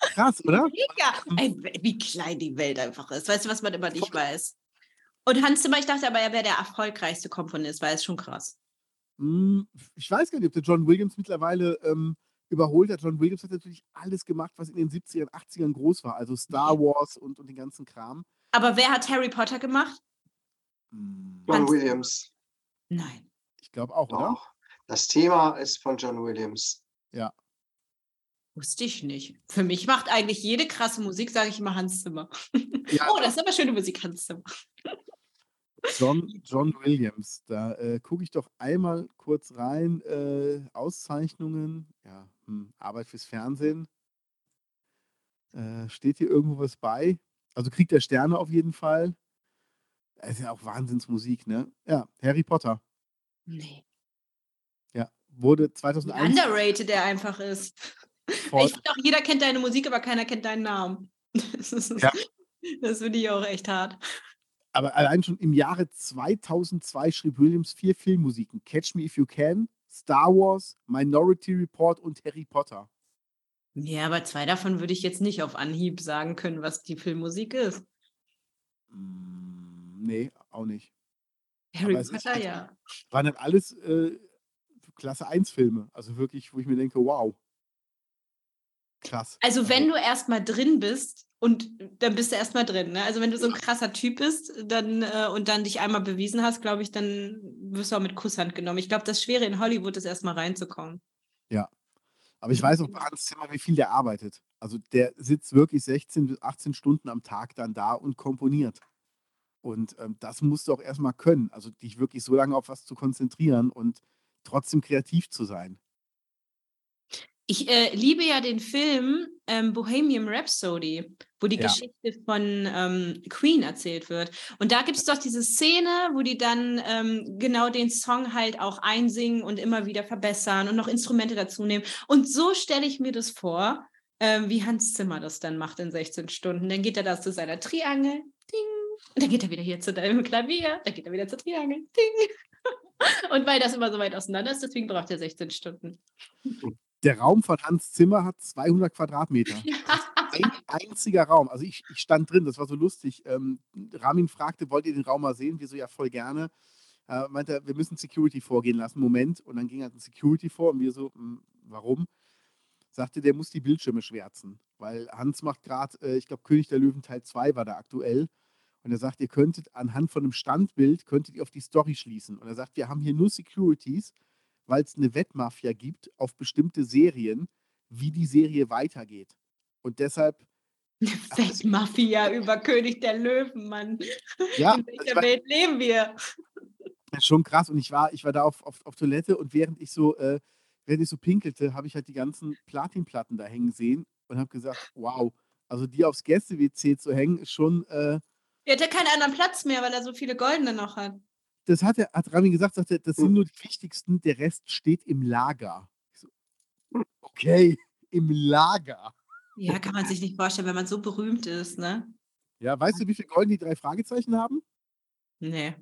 Krass, oder? Mega. Ey, wie klein die Welt einfach ist. Weißt du, was man immer nicht weiß? Und Hans Zimmer, ich dachte aber, er wäre der erfolgreichste Komponist, weil es schon krass. Hm, Ich weiß gar nicht, ob der John Williams mittlerweile ähm, überholt hat. John Williams hat natürlich alles gemacht, was in den 70ern, 80ern groß war. Also Star Wars und, und den ganzen Kram. Aber wer hat Harry Potter gemacht? Hm, John Hans- Williams. Nein. Ich glaube auch, oder? Doch. Das Thema ist von John Williams. Wusste ich nicht. Für mich macht eigentlich jede krasse Musik, sage ich immer Hans Zimmer. Ja. Oh, das ist aber schöne Musik, Hans Zimmer. John, John Williams, da äh, gucke ich doch einmal kurz rein. Äh, Auszeichnungen, ja, Arbeit fürs Fernsehen. Äh, steht hier irgendwo was bei? Also kriegt er Sterne auf jeden Fall. Das ist ja auch Wahnsinnsmusik, ne? Ja, Harry Potter. Nee. Ja, wurde Wie 2001 underrated der einfach ist. vor, Ich finde auch, jeder kennt deine Musik, aber keiner kennt deinen Namen. Das, ist, Ja. das finde ich auch echt hart. aber allein schon im Jahre 2002 schrieb Williams vier Filmmusiken: Catch Me If You Can, Star Wars, Minority Report und Harry Potter. Ja, aber zwei davon würde ich jetzt nicht auf Anhieb sagen können, was die Filmmusik ist. Mm, Nee, auch nicht. Harry es ist Potter, halt- ja. Waren dann alles äh, Klasse 1 Filme. Also wirklich, wo ich mir denke, wow. Krass. Also wenn du erstmal drin bist und dann bist du erstmal drin. Ne? Also wenn du so ein krasser Typ bist dann, äh, und dann dich einmal bewiesen hast, glaube ich, dann wirst du auch mit Kusshand genommen. Ich glaube, das Schwere in Hollywood ist erstmal reinzukommen. Aber ich weiß auch bei Hans Zimmer, wie viel der arbeitet. Also der sitzt wirklich 16 bis 18 Stunden am Tag dann da und komponiert. Und ähm, das musst du auch erstmal können. Also dich wirklich so lange auf was zu konzentrieren und trotzdem kreativ zu sein. Ich äh, liebe ja den Film ähm, Bohemian Rhapsody, wo die Ja. Geschichte von ähm, Queen erzählt wird. Und da gibt es doch diese Szene, wo die dann ähm, genau den Song halt auch einsingen und immer wieder verbessern und noch Instrumente dazu nehmen. Und so stelle ich mir das vor, ähm, wie Hans Zimmer das dann macht in 16 Stunden. Dann geht er da zu seiner Triangel, ding, und dann geht er wieder hier zu deinem Klavier, dann geht er wieder zur Triangel, ding. Und weil das immer so weit auseinander ist, deswegen braucht er 16 Stunden. Der Raum von Hans Zimmer hat 200 Quadratmeter. Ein einziger Raum. Also ich, ich stand drin, das war so lustig. Ähm, Ramin fragte, wollt ihr den Raum mal sehen? Wir so, ja, voll gerne. Äh, meinte, er, wir müssen Security vorgehen lassen. Moment. Und dann ging halt ein Security vor und wir so, "Hm, warum? Sagte, der muss die Bildschirme schwärzen. Weil Hans macht gerade, äh, ich glaube, König der Löwen Teil 2 war da aktuell. Und er sagt, ihr könntet anhand von einem Standbild, könntet ihr auf die Story schließen. Und er sagt, wir haben hier nur Securities, weil es eine Wettmafia gibt auf bestimmte Serien, wie die Serie weitergeht. Und deshalb Wettmafia über König der Löwen, Mann. Ja, In welcher war- Welt leben wir? Schon krass. Und ich war, ich war da auf, auf, auf Toilette und während ich so, äh, während ich so pinkelte, habe ich halt die ganzen Platinplatten da hängen sehen und habe gesagt, wow, also die aufs Gäste-WC zu hängen, ist schon, äh, Er hat ja keinen anderen Platz mehr, weil er so viele goldene noch hat. Das hat, er, hat Rami gesagt, sagte, das sind nur die wichtigsten, der Rest steht im Lager. Ich so, okay, im Lager. Ja, kann man sich nicht vorstellen, wenn man so berühmt ist, ne? Ja, weißt du, wie viel Golden die drei Fragezeichen haben? Nee.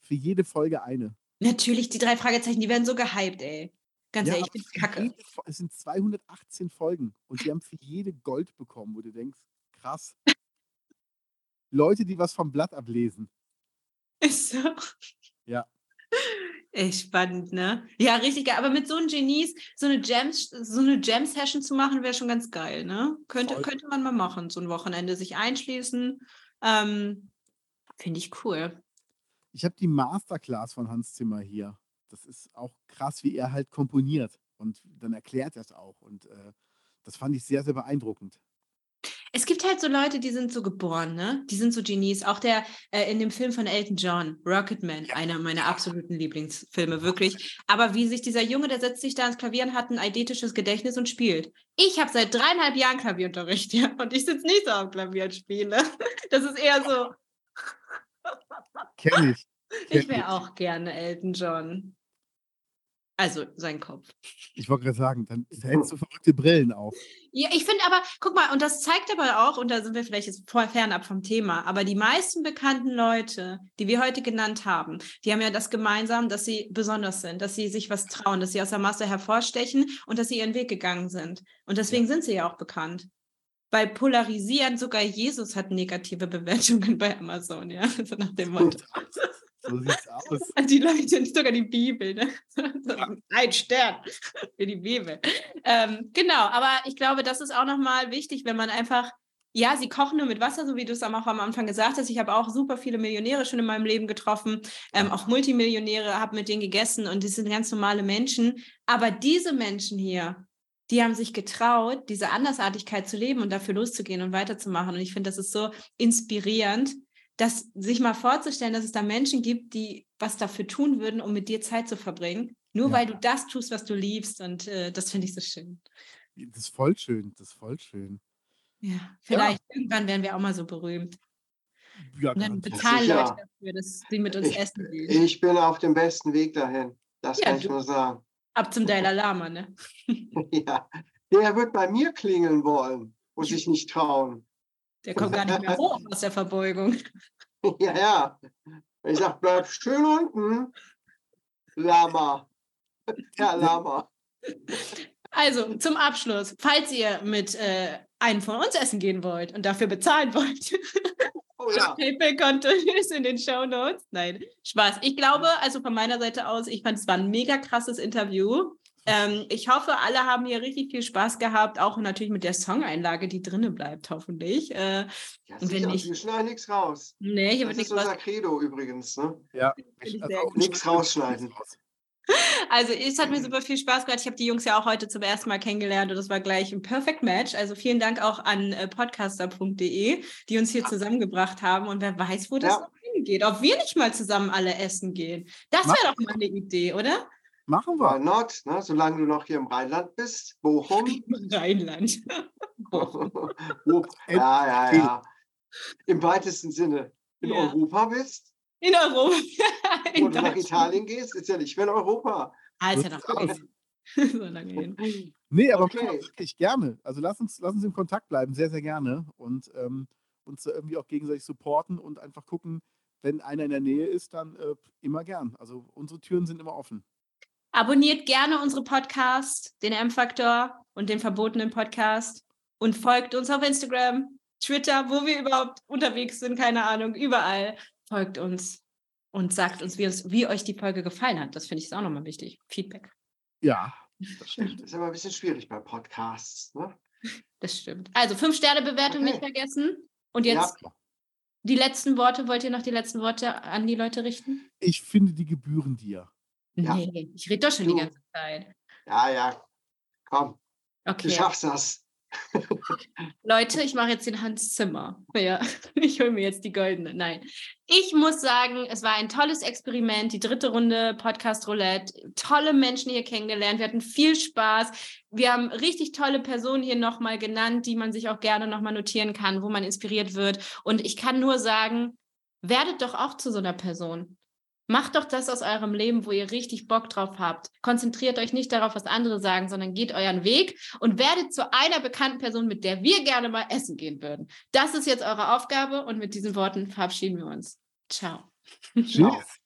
Für jede Folge eine. Natürlich, die drei Fragezeichen, die werden so gehypt, ey. Ganz Ja, ehrlich, ich für kacke. jede Es sind 218 Folgen und die haben für jede Gold bekommen, wo du denkst, krass. Leute, die was vom Blatt ablesen. Ist so. Ja. Echt spannend, ne? Ja, richtig geil. Aber mit so einem Genies, so eine Gems, so eine Jam-Session zu machen, wäre schon ganz geil, ne? Könnte, Voll. könnte man mal machen, so ein Wochenende sich einschließen. Ähm, Finde ich cool. Ich habe die Masterclass von Hans Zimmer hier. Das ist auch krass, wie er halt komponiert. Und dann erklärt er es auch. Und äh, das fand ich sehr, sehr beeindruckend. Es gibt halt so Leute, die sind so geboren, ne? Die sind so Genies. Auch der äh, in dem Film von Elton John, Rocketman, Ja. einer meiner absoluten Lieblingsfilme, wirklich. Aber wie sich dieser Junge, der setzt sich da ins Klavier und hat ein eidetisches Gedächtnis und spielt. Ich habe seit dreieinhalb Jahren Klavierunterricht, ja, und ich sitze nicht so am Klavier und spiele. Das ist eher so, Kenne ich. ich Kenn wäre auch gerne Elton John. Also sein Kopf. Ich wollte gerade sagen, dann hältst du verrückte Brillen auf. Ja, ich finde aber, guck mal, und das zeigt aber auch, und da sind wir vielleicht jetzt voll fernab vom Thema, aber die meisten bekannten Leute, die wir heute genannt haben, die haben ja das gemeinsam, dass sie besonders sind, dass sie sich was trauen, dass sie aus der Masse hervorstechen und dass sie ihren Weg gegangen sind. Und deswegen sind sie ja auch bekannt. Weil polarisieren, sogar Jesus hat negative Bewertungen bei Amazon, ja, so nach dem Motto. So sieht's aus. Die Leute, sogar die Bibel, ne? So Ein Stern für die Bibel. Ähm, genau, aber ich glaube, das ist auch nochmal wichtig, wenn man einfach, ja, sie kochen nur mit Wasser, so wie du es auch am Anfang gesagt hast. Ich habe auch super viele Millionäre schon in meinem Leben getroffen, ähm, auch Multimillionäre, habe mit denen gegessen und die sind ganz normale Menschen. Aber diese Menschen hier, die haben sich getraut, diese Andersartigkeit zu leben und dafür loszugehen und weiterzumachen. Und ich finde, das ist so inspirierend, das sich mal vorzustellen, dass es da Menschen gibt, die was dafür tun würden, um mit dir Zeit zu verbringen, nur Ja. weil du das tust, was du liebst. Und äh, das finde ich so schön. Das ist voll schön. Das ist voll schön. Ja, vielleicht irgendwann werden wir auch mal so berühmt. Ja, Und dann bezahlen. Leute dafür, dass sie mit uns Ich- essen gehen. Ich bin auf dem besten Weg dahin. Das Ja, kann ich nur sagen. Ab zum Dalai Lama, ne? Ja. Der wird bei mir klingeln wollen und sich nicht trauen. Der kommt gar nicht mehr hoch aus der Verbeugung. Ja, ja. Ich sag, bleib schön unten. Lama. Herr Lama. Also zum Abschluss, falls ihr mit äh, einem von uns essen gehen wollt und dafür bezahlen wollt, Oh ja. PayPal-Konto ist in den Show Notes. Nein, Spaß. Ich glaube, also von meiner Seite aus, ich fand es war ein mega krasses Interview. Ähm, ich hoffe, alle haben hier richtig viel Spaß gehabt, auch natürlich mit der Songeinlage, die drinnen bleibt, hoffentlich. Äh, ja wenn wir schneiden nichts raus. nee, hier Das wird ist unser Credo übrigens. Ne? Ja. ich Also. Nichts rausschneiden. Also es hat mir super viel Spaß gemacht. Ich habe die Jungs ja auch heute zum ersten Mal kennengelernt und das war gleich ein Perfect Match. Also vielen Dank auch an äh, podcaster.de, die uns hier zusammengebracht haben und wer weiß, wo das Ja. noch hingeht. Ob wir nicht mal zusammen alle essen gehen. Das wäre doch mal eine Idee, oder? Machen Why wir. not? Ne? Solange du noch hier im Rheinland bist. Bochum. Rheinland. Ja, ja, ja. Im weitesten Sinne. In Ja. Europa bist, In Europa. wo In du nach. Italien gehst, ist ja nicht mehr in Europa. Ah, ist ja noch So lange hin. Nee, aber Okay. wirklich gerne. Also lass uns, lass uns im Kontakt bleiben, sehr, sehr gerne. Und ähm, uns irgendwie auch gegenseitig supporten und einfach gucken, wenn einer in der Nähe ist, dann äh, immer gern. Also unsere Türen sind immer offen. Abonniert gerne unsere Podcast, den M-Faktor und den verbotenen Podcast und folgt uns auf Instagram, Twitter, wo wir überhaupt unterwegs sind, keine Ahnung, überall. Folgt uns und sagt uns, wie, uns, wie euch die Folge gefallen hat. Das finde ich auch nochmal wichtig. Feedback. Ja, das stimmt. Das ist aber ein bisschen schwierig bei Podcasts. Ne? Das stimmt. Also fünf Sterne Bewertung nicht Okay. vergessen. Und jetzt Ja. Die letzten Worte, wollt ihr noch die letzten Worte an die Leute richten? Ich finde, die gebühren dir. Ja. Nee, ich rede doch schon Du. die ganze Zeit. Ja, ja. Komm, du Okay. schaffst das. Leute, ich mache jetzt den Hans Zimmer. Ja, ich hole mir jetzt die goldene. Nein. Ich muss sagen, es war ein tolles Experiment, die dritte Runde Podcast Roulette. Tolle Menschen hier kennengelernt. Wir hatten viel Spaß. Wir haben richtig tolle Personen hier nochmal genannt, die man sich auch gerne nochmal notieren kann, wo man inspiriert wird. Und ich kann nur sagen, werdet doch auch zu so einer Person. Macht doch das aus eurem Leben, wo ihr richtig Bock drauf habt. Konzentriert euch nicht darauf, was andere sagen, sondern geht euren Weg und werdet zu einer bekannten Person, mit der wir gerne mal essen gehen würden. Das ist jetzt eure Aufgabe und mit diesen Worten verabschieden wir uns. Ciao. Tschüss.